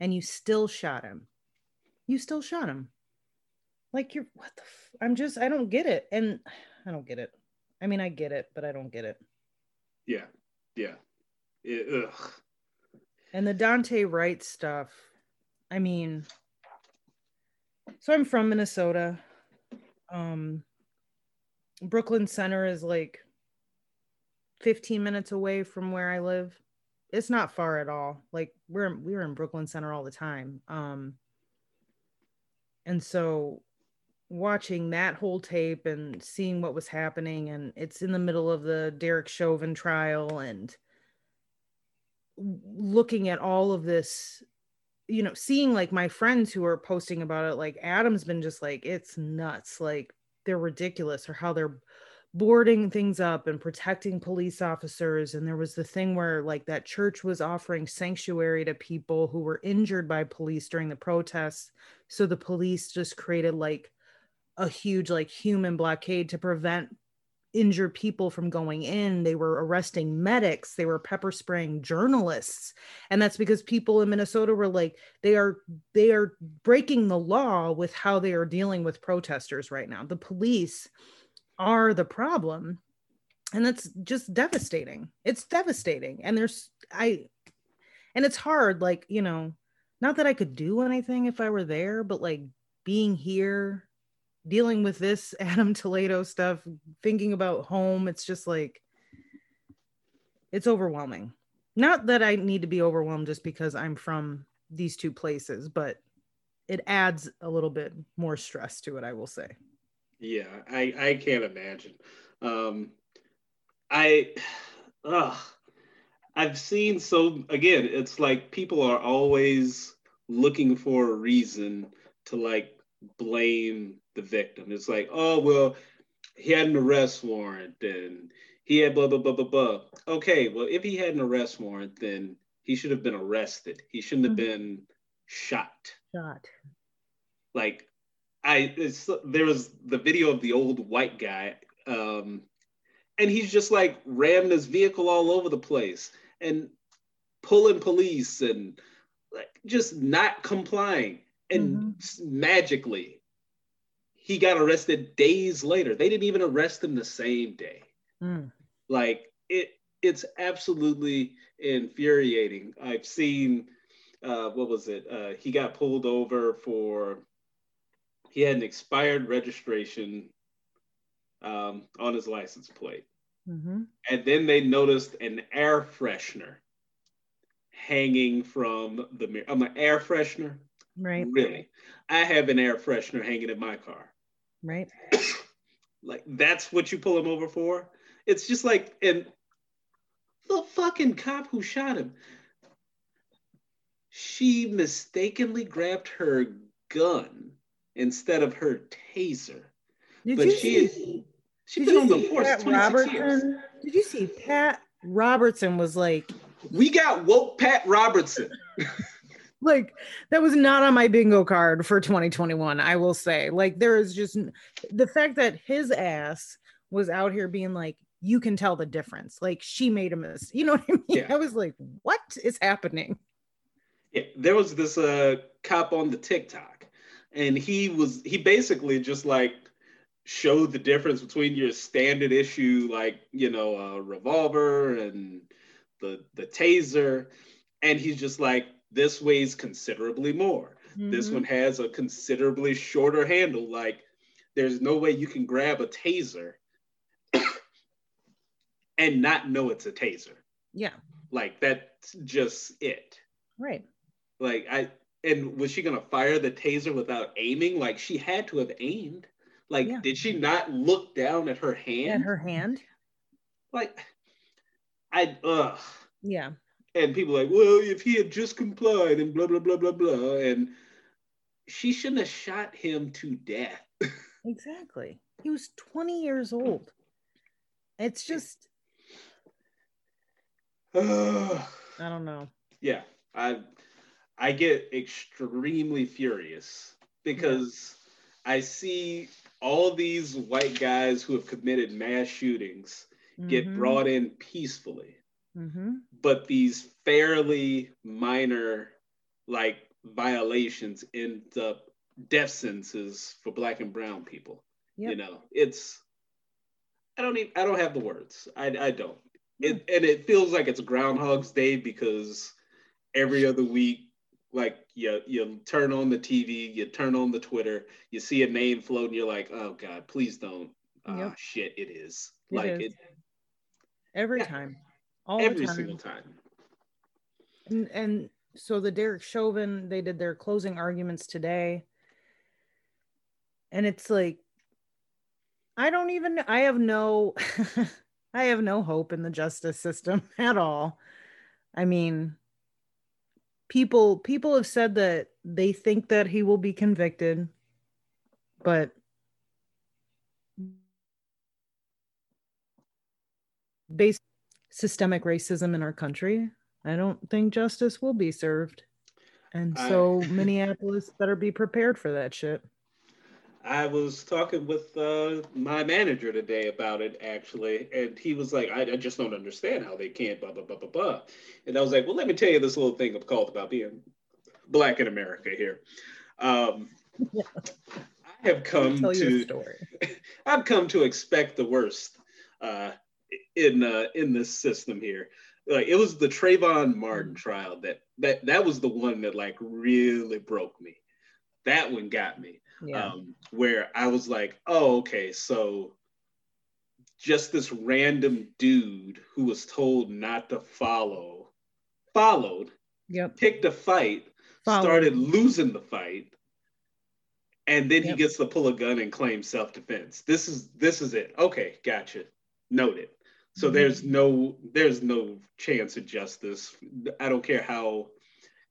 S2: and you still shot him. You still shot him. Like you're what the f- i'm just i don't get it. And i don't get it. I mean i get it but i don't get it.
S1: Yeah, yeah. It- ugh.
S2: and the daunte wright stuff i mean so i'm from minnesota um brooklyn center is like 15 minutes away from where i live. It's not far at all. Like we're we're in brooklyn center all the time. Um and so watching that whole tape and seeing what was happening and it's in the middle of the derek chauvin trial and looking at all of this you know seeing like my friends who are posting about it like adam's been just like it's nuts like they're ridiculous or how they're boarding things up and protecting police officers. And there was the thing where like that church was offering sanctuary to people who were injured by police during the protests. So the police just created like a huge like human blockade to prevent injured people from going in they were arresting medics they were pepper spraying journalists and that's because people in minnesota were like they are they are breaking the law with how they are dealing with protesters right now. The police are the problem and that's just devastating. It's devastating and there's i and it's hard like you know not that i could do anything if i were there but like being here dealing with this [laughs] adam toledo stuff thinking about home it's just like it's overwhelming not that i need to be overwhelmed just because i'm from these two places but it adds a little bit more stress to it i will say
S1: Yeah, I I can't imagine. Um, I, [sighs] ugh, I've seen so again. It's like people are always looking for a reason to like blame the victim. It's like, oh well, he had an arrest warrant and he had blah blah blah blah blah. Okay, well if he had an arrest warrant, then he should have been arrested. He shouldn't have
S2: Mhm.
S1: been shot
S2: shot
S1: like I it's, there was the video of the old white guy, um, and he's just like ramming his vehicle all over the place and pulling police and like just not complying. And s- magically, he got arrested days later. They didn't even arrest him the same day.
S2: Mm.
S1: Like it, it's absolutely infuriating. I've seen, uh, what was it? Uh, he got pulled over for he had an expired registration um, on his license plate,
S2: hmm
S1: and then they noticed an air freshener hanging from the mirror. I'm an air freshener.
S2: right
S1: Really, I have an air freshener hanging in my car.
S2: Right?
S1: Like that's what you pull him over for? It's just like and the fucking cop who shot him she mistakenly grabbed her gun instead of her taser.
S2: Did
S1: but
S2: you
S1: she
S2: see,
S1: she's
S2: did
S1: been on the force
S2: pat
S1: 26 years.
S2: Robertson? Did you see pat robertson was like
S1: we got woke pat robertson [laughs]
S2: like that was not on my bingo card for 2021 i will say. Like there is just the fact that his ass was out here being like you can tell the difference. Like she made a miss [laughs] you know what i mean?
S1: Yeah.
S2: i was like what is happening?
S1: Yeah, there was this uh, cop on the TikTok, and he was he basically just like showed the difference between your standard issue, like you know, a revolver and the the taser, and he's just like, this weighs considerably more. Mm-hmm. This one has a considerably shorter handle. Like, there's no way you can grab a taser [coughs] and not know it's a taser.
S2: Yeah.
S1: Like, that's just it.
S2: Right.
S1: Like, I, and was she gonna fire the taser without aiming? Like, she had to have aimed. Like, yeah. did she not look down at her hand?
S2: At her hand?
S1: Like, I, ugh.
S2: Yeah.
S1: And people like, well, if he had just complied and blah, blah, blah, blah, blah. And she shouldn't have shot him to death. [laughs]
S2: exactly. He was 20 years old. It's just. [sighs]
S1: I
S2: don't know.
S1: Yeah. I I get extremely furious because yeah. I see all these white guys who have committed mass shootings mm-hmm. get brought in peacefully.
S2: Mm-hmm.
S1: But these fairly minor like violations end up death sentences for black and brown people. Yep. You know, it's I don't even I don't have the words. I I don't. It, and it feels like it's Groundhog's Day because every other week like you you turn on the TV, you turn on the Twitter, you see a name floating, you're like, oh God, please don't. Ah, yep. shit, it is. It like is. it
S2: every yeah. time.
S1: All every time. single time.
S2: And, and so the Derek Chauvin, they did their closing arguments today. And it's like, I don't even, I have no, [laughs] I have no hope in the justice system [laughs] at all. I mean, people people have said that they think that he will be convicted but based systemic racism in our country i don't think justice will be served and so I, minneapolis better be prepared for that shit
S1: I was talking with uh, my manager today about it actually, and he was like, I, I, just don't understand how they can't blah blah blah blah blah. And I was like, well, let me tell you this little thing called about being black in America here. Um, [laughs] I have come to story. [laughs] I've come to expect the worst uh, in uh, in this system here. Like it was the Trayvon Martin mm. trial that that that was the one that like really broke me. That one got me yeah. um, where I was like, oh, okay, so just this random dude who was told not to follow, followed,
S2: yep.
S1: picked a fight, followed. started losing the fight, and then yep. he gets to pull a gun and claim self-defense. This is this is it. Okay, gotcha. Noted. So mm-hmm. there's no there's no chance of justice. I don't care how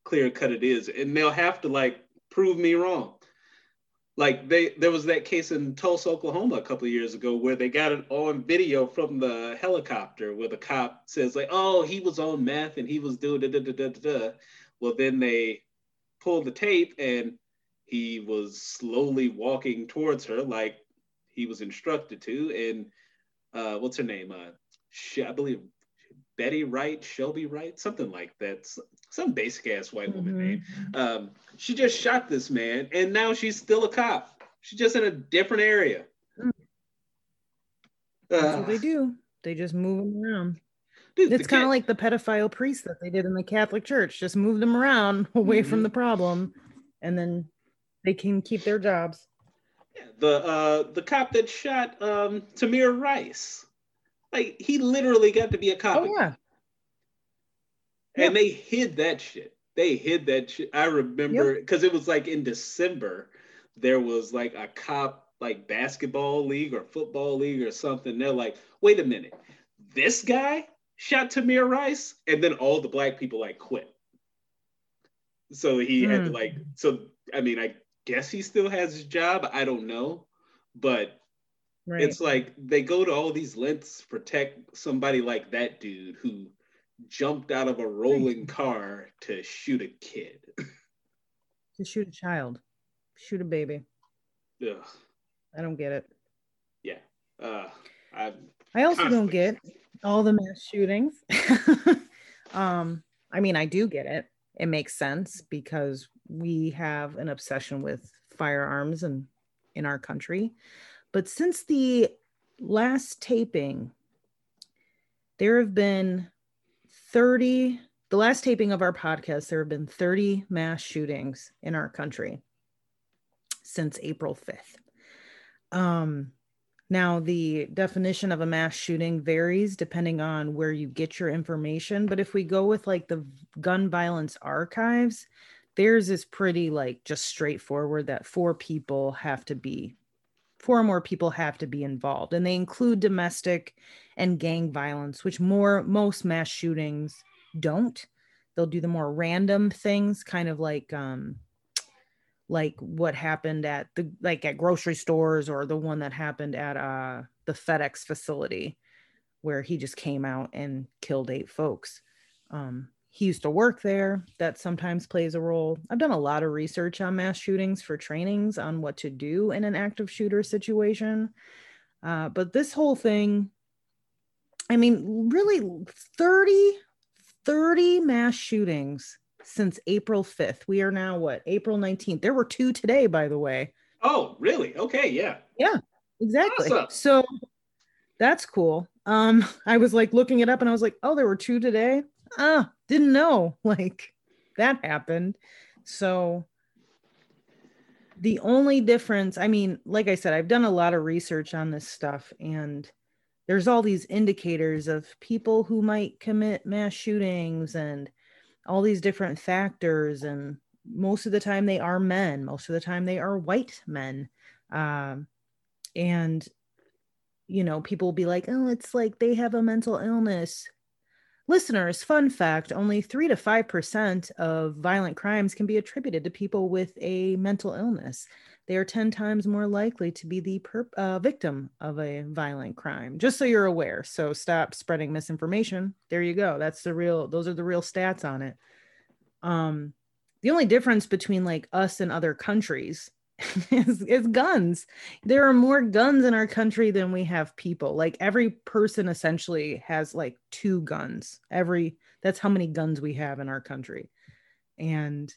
S1: clear cut it is, and they'll have to like prove me wrong like they there was that case in Tulsa, Oklahoma a couple of years ago where they got it on video from the helicopter where the cop says like, "Oh, he was on meth and he was doing da da da da da." Well, then they pulled the tape and he was slowly walking towards her like he was instructed to. And uh, what's her name? Uh, I believe Betty Wright, Shelby Wright, something like that some basic ass white woman mm-hmm. name. Um, she just shot this man, and now she's still a cop. She's just in a different area.
S2: Mm. That's uh, what they do. They just move them around. Dude, it's kind of like the pedophile priest that they did in the Catholic Church. Just move them around [laughs] away mm-hmm. from the problem, and then they can keep their jobs.
S1: Yeah, the uh, the cop that shot um, Tamir Rice, like he literally got to be a cop.
S2: Oh yeah,
S1: and they hid that shit. They hid that shit. I remember because yep. it was like in December, there was like a cop like basketball league or football league or something. They're like, wait a minute, this guy shot Tamir Rice, and then all the black people like quit. So he mm. had to hmm. like, so I mean, I guess he still has his job. I don't know, but right. it's like they go to all these lengths to protect somebody like that dude who jumped out of a rolling car to shoot a kid.
S2: to shoot a child, shoot a baby.
S1: Ugh.
S2: I don't get it.
S1: Yeah. Uh, I
S2: I also don't get all the mass shootings. [laughs] um, I mean, I do get it. It makes sense because we have an obsession with firearms and in our country. But since the last taping, there have been 30 the last taping of our podcast, there have been 30 mass shootings in our country since April 5th. Um, now, the definition of a mass shooting varies depending on where you get your information. But if we go with like the gun violence archives, theirs is pretty like just straightforward that four people have to be, four or more people have to be involved. And they include domestic and gang violence, which more, most mass shootings don't. They'll do the more random things, kind of like, um, like what happened at the like at grocery stores or the one that happened at uh the FedEx facility where he just came out and killed eight folks. Um, he used to work there. That sometimes plays a role. I've done a lot of research on mass shootings for trainings on what to do in an active shooter situation. Uh, but this whole thing, I mean, really 30, 30 mass shootings since April 5th. We are now what? April 19th. There were two today, by the way.
S1: Oh, really? Okay, yeah.
S2: Yeah, exactly. Awesome. So that's cool. Um, [laughs] I was like looking it up and I was like, oh, there were two today. Ah, didn't know [laughs] like that happened. So the only difference, I mean, like I said, I've done a lot of research on this stuff and there's all these indicators of people who might commit mass shootings and all these different factors and most of the time they are men most of the time they are white men um, and you know people will be like oh it's like they have a mental illness listeners fun fact only 3 to 5% of violent crimes can be attributed to people with a mental illness. They are 10 times more likely to be the uh, victim of a violent crime. Just so you're aware. So stop spreading misinformation. There you go. That's the real those are the real stats on it. Um the only difference between like us and other countries [laughs] is, is guns. There are more guns in our country than we have people. Like every person essentially has like two guns. Every that's how many guns we have in our country. And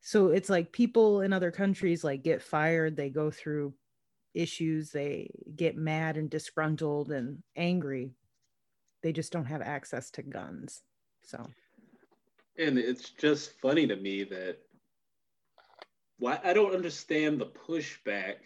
S2: so it's like people in other countries like get fired they go through issues they get mad and disgruntled and angry. They just don't have access to guns so.
S1: And it's just funny to me that why I don't understand the pushback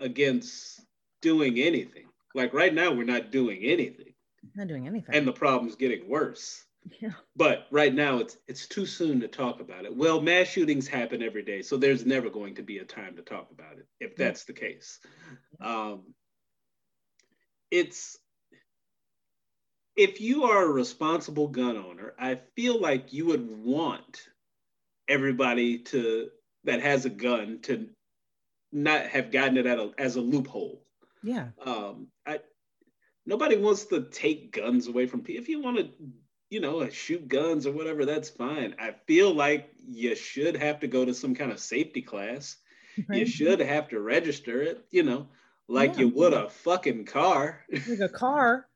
S1: against doing anything. Like right now, we're not doing anything.
S2: Not doing anything.
S1: And the problem's getting worse. Yeah. But right now it's it's too soon to talk about it. Well, mass shootings happen every day, so there's never going to be a time to talk about it if that's the case. Um, it's if you are a responsible gun owner, I feel like you would want everybody to that has a gun to not have gotten it a, as a loophole.
S2: Yeah.
S1: Um, I nobody wants to take guns away from people. If you want to you know, shoot guns or whatever, that's fine. I feel like you should have to go to some kind of safety class. Right. You should have to register it, you know, like yeah. you would a fucking car. [laughs]
S2: Like a car.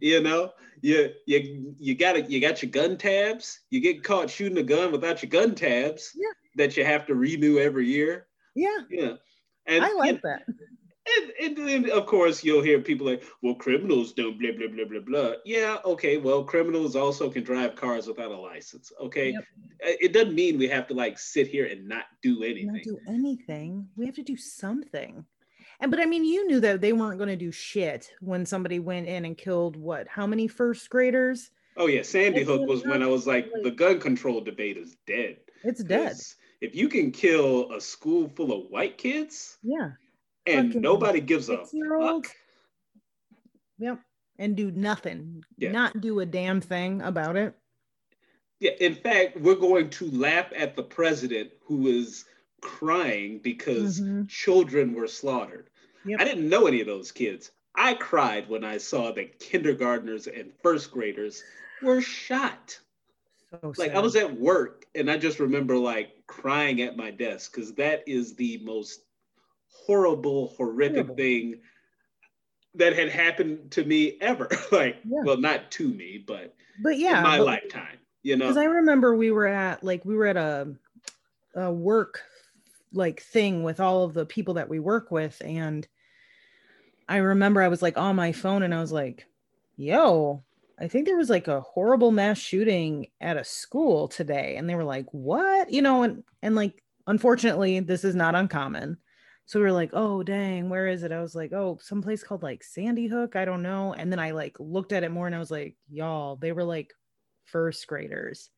S1: you know, you you you got it. You got your gun tabs. You get caught shooting a gun without your gun tabs.
S2: Yeah.
S1: That you have to renew every year.
S2: Yeah.
S1: Yeah.
S2: And I like that.
S1: And, and then, of course, you'll hear people like, well, criminals don't blah, blah, blah, blah, blah. Yeah, okay. Well, criminals also can drive cars without a license. Okay. Yep. Uh, it doesn't mean we have to like sit here and not do anything. Not
S2: do anything. We have to do something. And, but I mean, you knew that they weren't going to do shit when somebody went in and killed what? How many first graders?
S1: Oh, yeah. Sandy Hook was when I was like, the gun control debate is dead.
S2: It's dead.
S1: If you can kill a school full of white kids.
S2: Yeah
S1: and Fucking nobody gives a fuck.
S2: Yep. And do nothing. Yeah. Not do a damn thing about it.
S1: Yeah. In fact, we're going to laugh at the president who is crying because mm-hmm. children were slaughtered. Yep. I didn't know any of those kids. I cried when I saw that kindergartners and first graders were shot. So like I was at work and I just remember like crying at my desk because that is the most horrible, horrific Horrible. thing that had happened to me ever. [laughs] like, yeah. well, not to me, but
S2: but yeah,
S1: in my but, lifetime. You know,
S2: because I remember we were at like we were at a a work like thing with all of the people that we work with, and I remember I was like on my phone and I was like, "Yo." I think there was like a horrible mass shooting at a school today and they were like, "What?" You know, and and like unfortunately, this is not uncommon. So we were like, "Oh, dang, where is it?" I was like, "Oh, someplace called like Sandy Hook, I don't know." And then I like looked at it more and I was like, "Y'all, they were like first graders."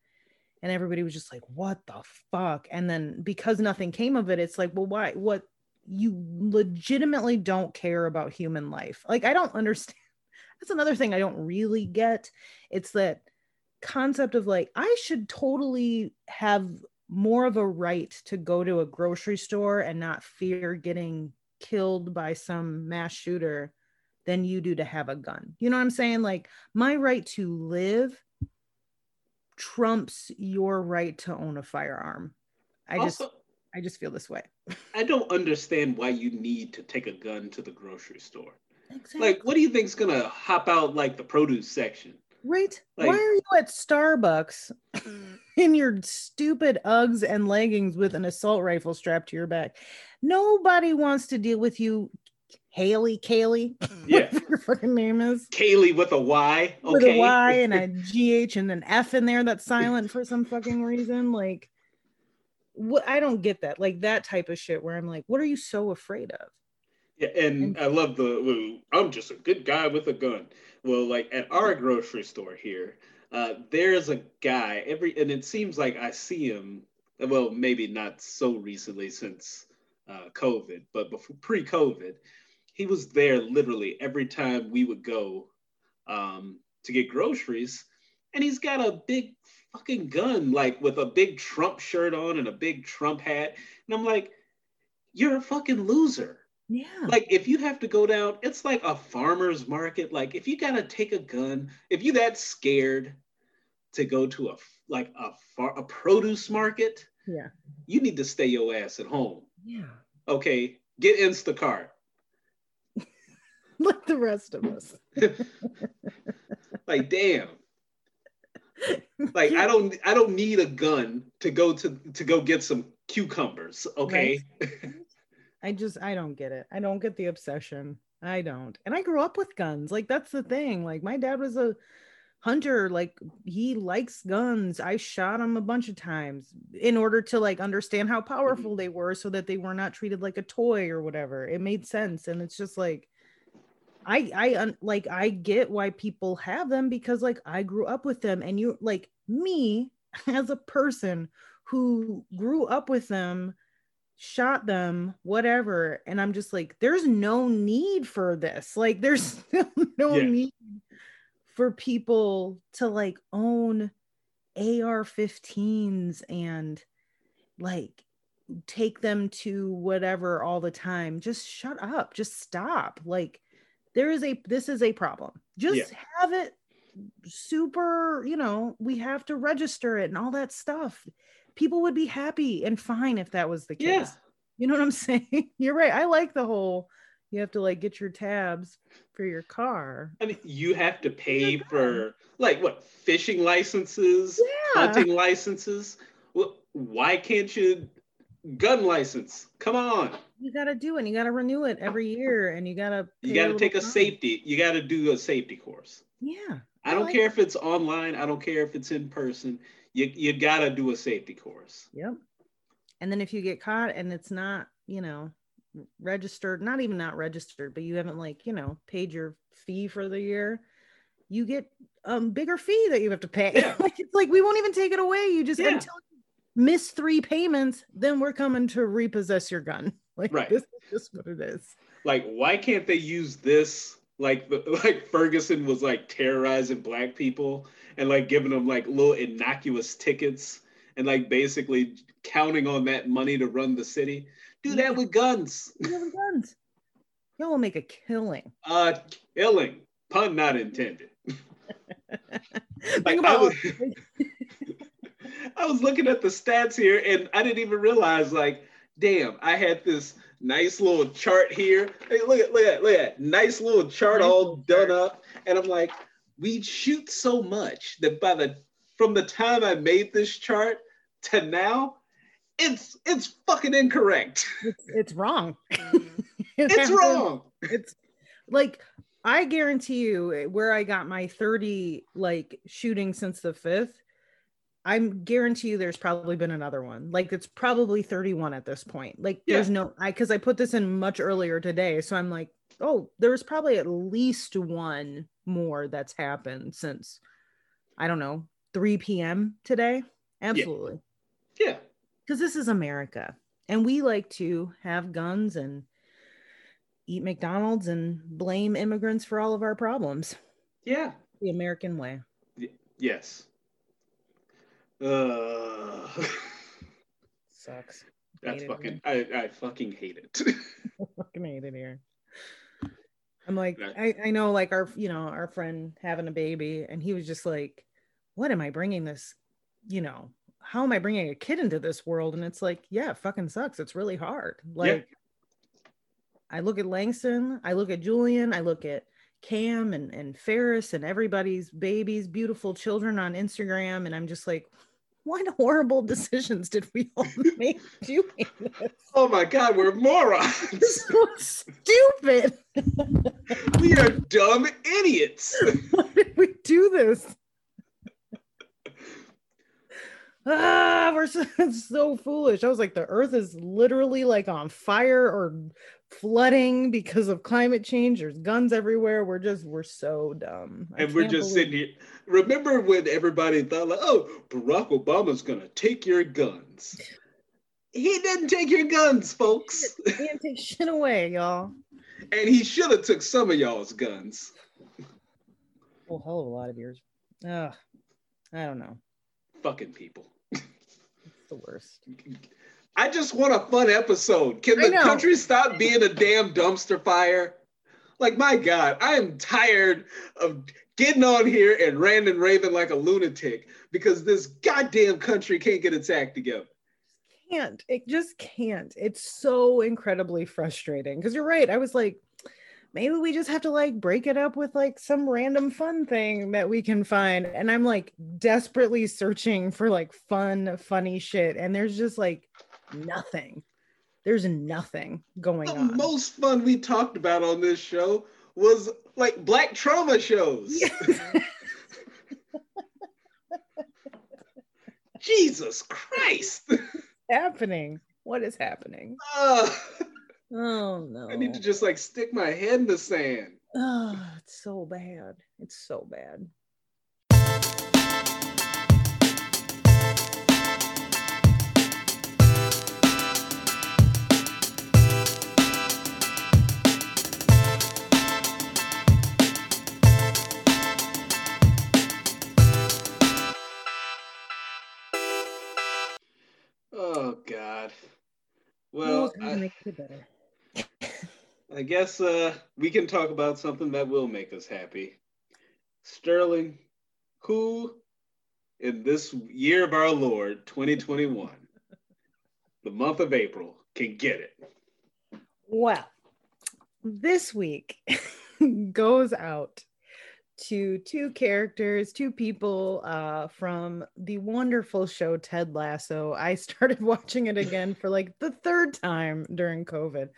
S2: And everybody was just like, "What the fuck?" And then because nothing came of it, it's like, "Well, why what you legitimately don't care about human life?" Like I don't [laughs] understand that's another thing I don't really get. It's that concept of like, I should totally have more of a right to go to a grocery store and not fear getting killed by some mass shooter than you do to have a gun. You know what I'm saying? Like, my right to live trumps your right to own a firearm. I also, just I just feel this way. [laughs]
S1: I don't understand why you need to take a gun to the grocery store. Exactly. Like, what do you think's gonna hop out like the produce section?
S2: Right. Like, Why are you at Starbucks mm. [laughs] in your stupid Uggs and leggings with an assault rifle strapped to your back? Nobody wants to deal with you, Haley, Kaylee. [laughs]
S1: Yeah.
S2: your fucking name is.
S1: Kaylee with a Y.
S2: Okay. With a Y and a [laughs] GH and an F in there that's silent for some fucking reason. Like, what I don't get that. Like that type of shit where I'm like, what are you so afraid of?
S1: Yeah, and I love the I'm just a good guy with a gun. Well, like at our grocery store here, uh, there's a guy every, and it seems like I see him. Well, maybe not so recently since uh, COVID, but before pre-COVID, he was there literally every time we would go um, to get groceries, and he's got a big fucking gun, like with a big Trump shirt on and a big Trump hat, and I'm like, you're a fucking loser
S2: yeah.
S1: Like if you have to go down, it's like a farmer's market. Like if you gotta take a gun, if you that scared to go to a like a far, a produce market,
S2: yeah,
S1: you need to stay your ass at home.
S2: Yeah.
S1: Okay, get Instacart. [laughs]
S2: like the rest of us. [laughs]
S1: like damn. [laughs] Like I don't I don't need a gun to go to to go get some cucumbers. Okay. Right.
S2: I just I don't get it. I don't get the obsession. I don't. And I grew up with guns. Like that's the thing. Like my dad was a hunter like he likes guns i shot him a bunch of times in order to like understand how powerful they were so that they were not treated like a toy or whatever it made sense and it's just like i i like i get why people have them because like i grew up with them and you like me [laughs] as a person who grew up with them shot them whatever and i'm just like there's no need for this. Like there's [laughs] no yeah. need for people to like own ar-15s and like take them to whatever all the time. Just shut up. Just stop. Like there is a this is a problem. Just yeah. have it super you know we have to register it and all that stuff people would be happy and fine if that was the case. Yeah. You know what I'm [laughs] saying? You're right. I like the whole you have to like get your tabs for your car.
S1: I mean, you have to pay for like what fishing licenses, yeah. hunting licenses. Well, why can't you gun license? Come on.
S2: You got to do it. You got to renew it every year, and you got to.
S1: You got to take a safety. You got to do a safety course.
S2: Yeah.
S1: I don't like care if it's online. I don't care if it's in person you you gotta do a safety course.
S2: Yep. And then if you get caught and it's not, you know, registered, not even not registered, but you haven't like, you know, paid your fee for the year, you get a um, bigger fee that you have to pay. Yeah. [laughs] like it's like we won't even take it away. You just yeah. until you miss three payments, then we're coming to repossess your gun. [laughs] Like right. this is just what it is.
S1: Like, why can't they use this like the, [laughs] like Ferguson was like terrorizing black people and like giving them like little innocuous tickets and like basically counting on that money to run the city. Do yeah. that with guns.
S2: Do that with guns. Y'all will make a killing. [laughs]
S1: Uh, killing. Pun not intended. [laughs] like I was, I was looking at the stats here and I didn't even realize like, damn, I had this nice little chart here. Hey, look at look at look at nice little chart nice all done chart. up. And I'm like, we shoot so much that by the from the time I made this chart to now, it's it's fucking incorrect.
S2: It's, it's wrong. Mm-hmm. [laughs]
S1: it's wrong.
S2: It's like I guarantee you where I got my 30 like shooting since the 5th, I'm guarantee you there's probably been another one. Like it's probably 31 at this point. Like there's no I cuz I put this in much earlier today, so I'm like, "Oh, there's probably at least one more that's happened since I don't know, 3 p.m. today." Absolutely.
S1: Yeah.
S2: Cuz this is America and we like to have guns and eat McDonald's and blame immigrants for all of our problems.
S1: Yeah.
S2: The American way.
S1: Yes. Uh, [laughs]
S2: Sucks.
S1: that's
S2: Hate
S1: fucking. I, I fucking hate it. [laughs]
S2: fucking hate it here. I'm like, I, I know like our, you know, our friend having a baby, and he was just like, what am I bringing this, you know, how am I bringing a kid into this world? And it's like, yeah, fucking sucks. It's really hard. Like, I look at Langston, I look at Julian, I look at Cam and, and Ferris and everybody's babies, beautiful children on Instagram. And I'm just like, what horrible decisions did we all [laughs] make doing this?
S1: oh my god, we're morons. [laughs]
S2: so stupid. [laughs]
S1: we are dumb idiots.
S2: Why did we do this? Ah, we're so, so foolish. I was like, the earth is literally like on fire or flooding because of climate change. There's guns everywhere. We're just, we're so dumb. I
S1: and we're just
S2: believe-
S1: sitting here. Remember when everybody thought like, "Oh, Barack Obama's gonna take your guns"? He didn't take your guns, folks,
S2: He didn't take shit away, y'all.
S1: and he should have took some of y'all's guns.
S2: Well, hell of a lot of yours. Ugh, I don't know.
S1: Fucking people.
S2: It's the worst. [laughs]
S1: I just want a fun episode. Can the country stop being a damn dumpster fire? Like, my God, I am tired of getting on here and ranting and raving like a lunatic because this goddamn country can't get its act together.
S2: can't. It just can't. It's so incredibly frustrating. Because you're right. I was like maybe we just have to like break it up with like some random fun thing that we can find. And i'm like desperately searching for like fun funny shit. And there's just like nothing. There's nothing going
S1: The
S2: on.
S1: most fun we talked about on this show was like black trauma shows. [laughs] Jesus Christ. [laughs]
S2: happening. What is happening?
S1: Uh,
S2: oh no
S1: I need to just like stick my head in the sand.
S2: oh it's so bad. It's so bad
S1: Well, I,
S2: make it better.
S1: I guess uh, we can talk about something that will make us happy. Sterling, who in this year of our Lord 2021, the month of April, can get it?
S2: Well, this week [laughs] goes out to two characters, two people uh, from the wonderful show Ted Lasso. I [laughs] started watching it again for like the third time during COVID.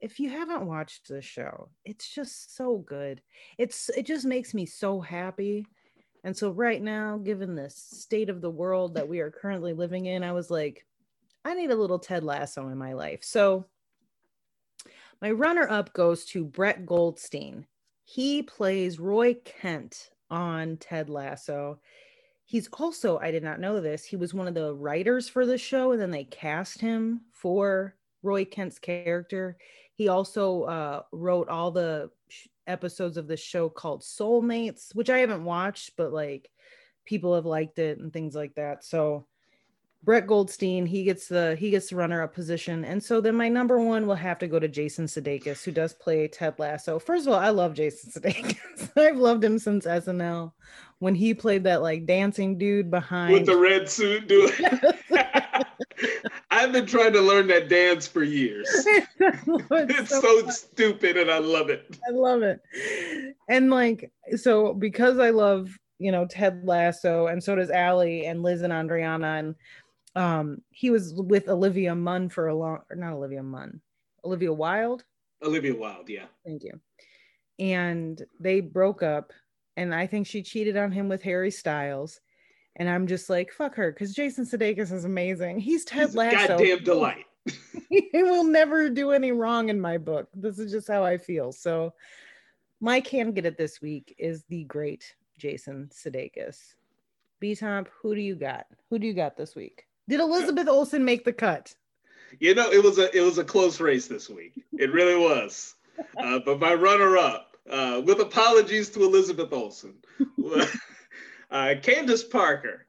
S2: If you haven't watched the show, it's just so good. It's it just makes me so happy. And so right now, given the state of the world that we are currently living in, I was like, I need a little Ted Lasso in my life. So my runner up goes to Brett Goldstein. He plays Roy Kent on Ted Lasso. He's also, I did not know this, he was one of the writers for the show, and then they cast him for Roy Kent's character. He also uh, wrote all the sh- episodes of the show called Soulmates, which I haven't watched, but like people have liked it and things like that. So Brett Goldstein, he gets the he gets the runner up position, and so then my number one will have to go to Jason Sudeikis, who does play Ted Lasso. First of all, I love Jason [laughs] Sudeikis. I've loved him since SNL when he played that like dancing dude behind.
S1: With the red suit, doing. [laughs] [laughs] I've been trying to learn that dance for years. It's so stupid, and I love it.
S2: I love it. And like, so because I love, you know, Ted Lasso, and so does Allie and Liz and Andriana, and um, he was with Olivia Munn for a long, or not Olivia Munn, Olivia Wilde.
S1: Olivia Wilde, yeah.
S2: Thank you. and they broke up. And I think she cheated on him with Harry Styles. And I'm just like, fuck her, because Jason Sudeikis is amazing. He's Ted
S1: He's
S2: Lasso.
S1: goddamn delight. [laughs] [laughs]
S2: he will never do any wrong in my book. This is just how I feel. So my can get it this week is the great Jason Sudeikis. B Top, who do you got? Who do you got this week? Did Elizabeth Olsen make the cut?
S1: You know, it was a it was a close race this week. It really was. Uh, but my runner-up, uh, with apologies to Elizabeth Olsen, [laughs] uh, Candace Parker,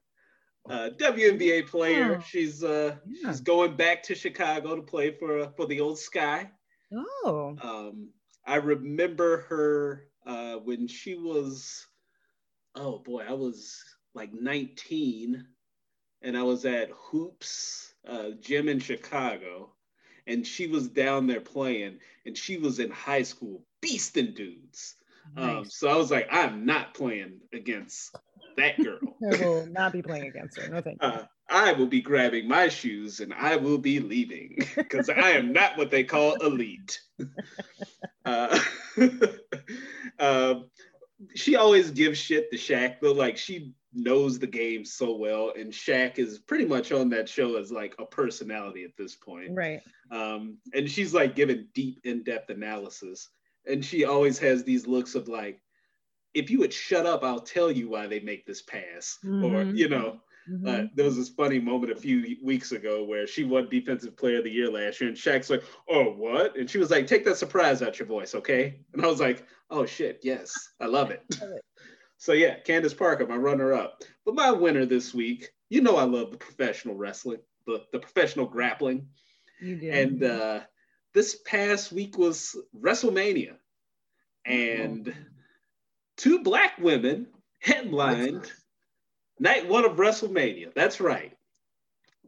S1: uh, WNBA player.
S2: Oh,
S1: she's uh,
S2: yeah.
S1: she's going back to Chicago to play for for the Old Sky.
S2: Oh,
S1: Um, I remember her uh, when she was, oh boy, I was like 19, and I was at Hoops uh, Gym in Chicago, and she was down there playing, and she was in high school beasting dudes. Um, so I was like, I'm not playing against that girl. [laughs]
S2: I will not be playing against her. No, thank you.
S1: Uh, I will be grabbing my shoes and I will be leaving [laughs] because I am not what they call elite. [laughs] Uh, um, she always gives shit to Shaq, though. Like she knows the game so well, and Shaq is pretty much on that show as like a personality at this point.
S2: right.
S1: Um, and she's like giving deep, in-depth analysis, and she always has these looks of like, if you would shut up, I'll tell you why they make this pass, or
S2: Mhm.
S1: you know.
S2: Mhm.
S1: Uh, there was this funny moment a few weeks ago where she won Defensive Player of the Year last year, and Shaq's like, "Oh, what?" And she was like, "Take that surprise out your voice, okay?" And I was like, "Oh shit, yes, I love it."
S2: Love it.
S1: So yeah, Candace Parker, my runner-up, but my winner this week. You know, I love the professional wrestling, the the professional grappling,
S2: you do.
S1: and uh, this past week was WrestleMania, and two black women headlined night one of WrestleMania. That's right.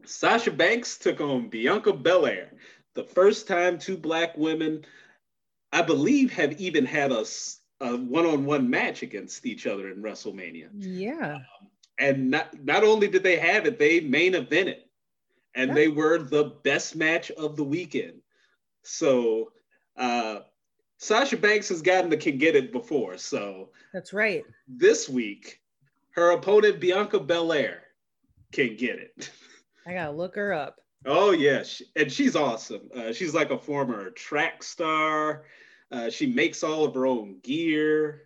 S1: Sasha Banks took on Bianca Belair. The first time two black women, I believe, have even had a, a one-on-one match against each other in WrestleMania.
S2: yeah.
S1: And not, not only did they have it, they main evented. And
S2: Yeah.
S1: they were the best match of the weekend. So uh, Sasha Banks has gotten the can get it before. So
S2: That's right.
S1: this week, her opponent Bianca Belair can get it.
S2: I gotta look her up.
S1: Oh yes, and she's awesome. Uh, she's like a former track star. Uh, she makes all of her own gear.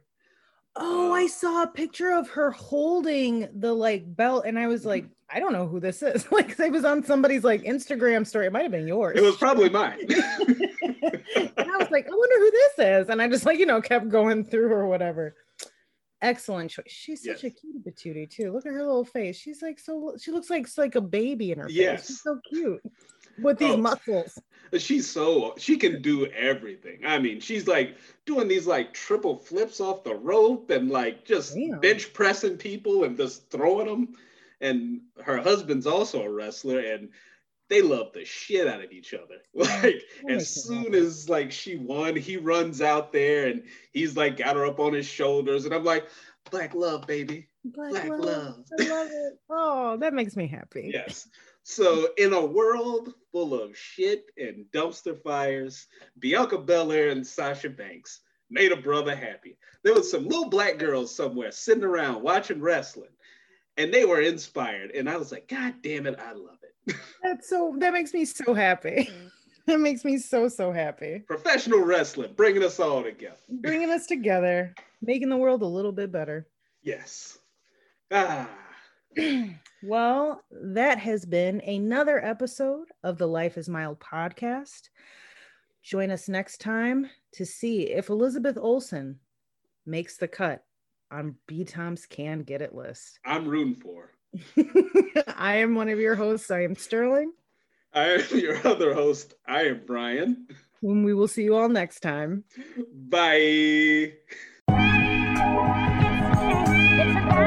S2: Oh, I saw a picture of her holding the like belt, and I was like, I don't know who this is. [laughs] Like, it was on somebody's like Instagram story. It might have been yours.
S1: It was probably mine. [laughs]
S2: and I was like, I wonder who this is. And I just like, you know, kept going through or whatever. Excellent choice. She's such a
S1: Yes.
S2: cutie patootie too. Look at her little face. She's like so she looks like like a baby in her face. She's so cute with these
S1: Oh.
S2: muscles.
S1: She's so she can do everything. I mean, she's like doing these like triple flips off the rope and like just
S2: Damn.
S1: bench pressing people and just throwing them. And her husband's also a wrestler, and they love the shit out of each other. [laughs] Like
S2: That
S1: as soon as like she won, he runs out there and he's like got her up on his shoulders, and I'm like, black love, baby.
S2: Black,
S1: Black
S2: love.
S1: love.
S2: I love it. [laughs] Oh, that makes me happy.
S1: Yes. So in a world full of shit and dumpster fires, Bianca Belair and Sasha Banks made a brother happy. There was some little black girls somewhere sitting around watching wrestling, and they were inspired. And I was like, God damn it, I love it. [laughs]
S2: That's so that makes me so happy. [laughs] that makes me so so happy.
S1: Professional wrestling, bringing us all together.
S2: Bringing us together, making the world a little bit better.
S1: Yes. Ah. [clears throat]
S2: Well, that has been another episode of the Life is Mild podcast. Join us next time to see if Elizabeth Olsen makes the cut on B Tom's Can Get It list.
S1: I'm rooting for. [laughs]
S2: I am one of your hosts. I am Sterling,
S1: I am your other host. I am Brian.
S2: and we will see you all next time.
S1: Bye.
S3: It's a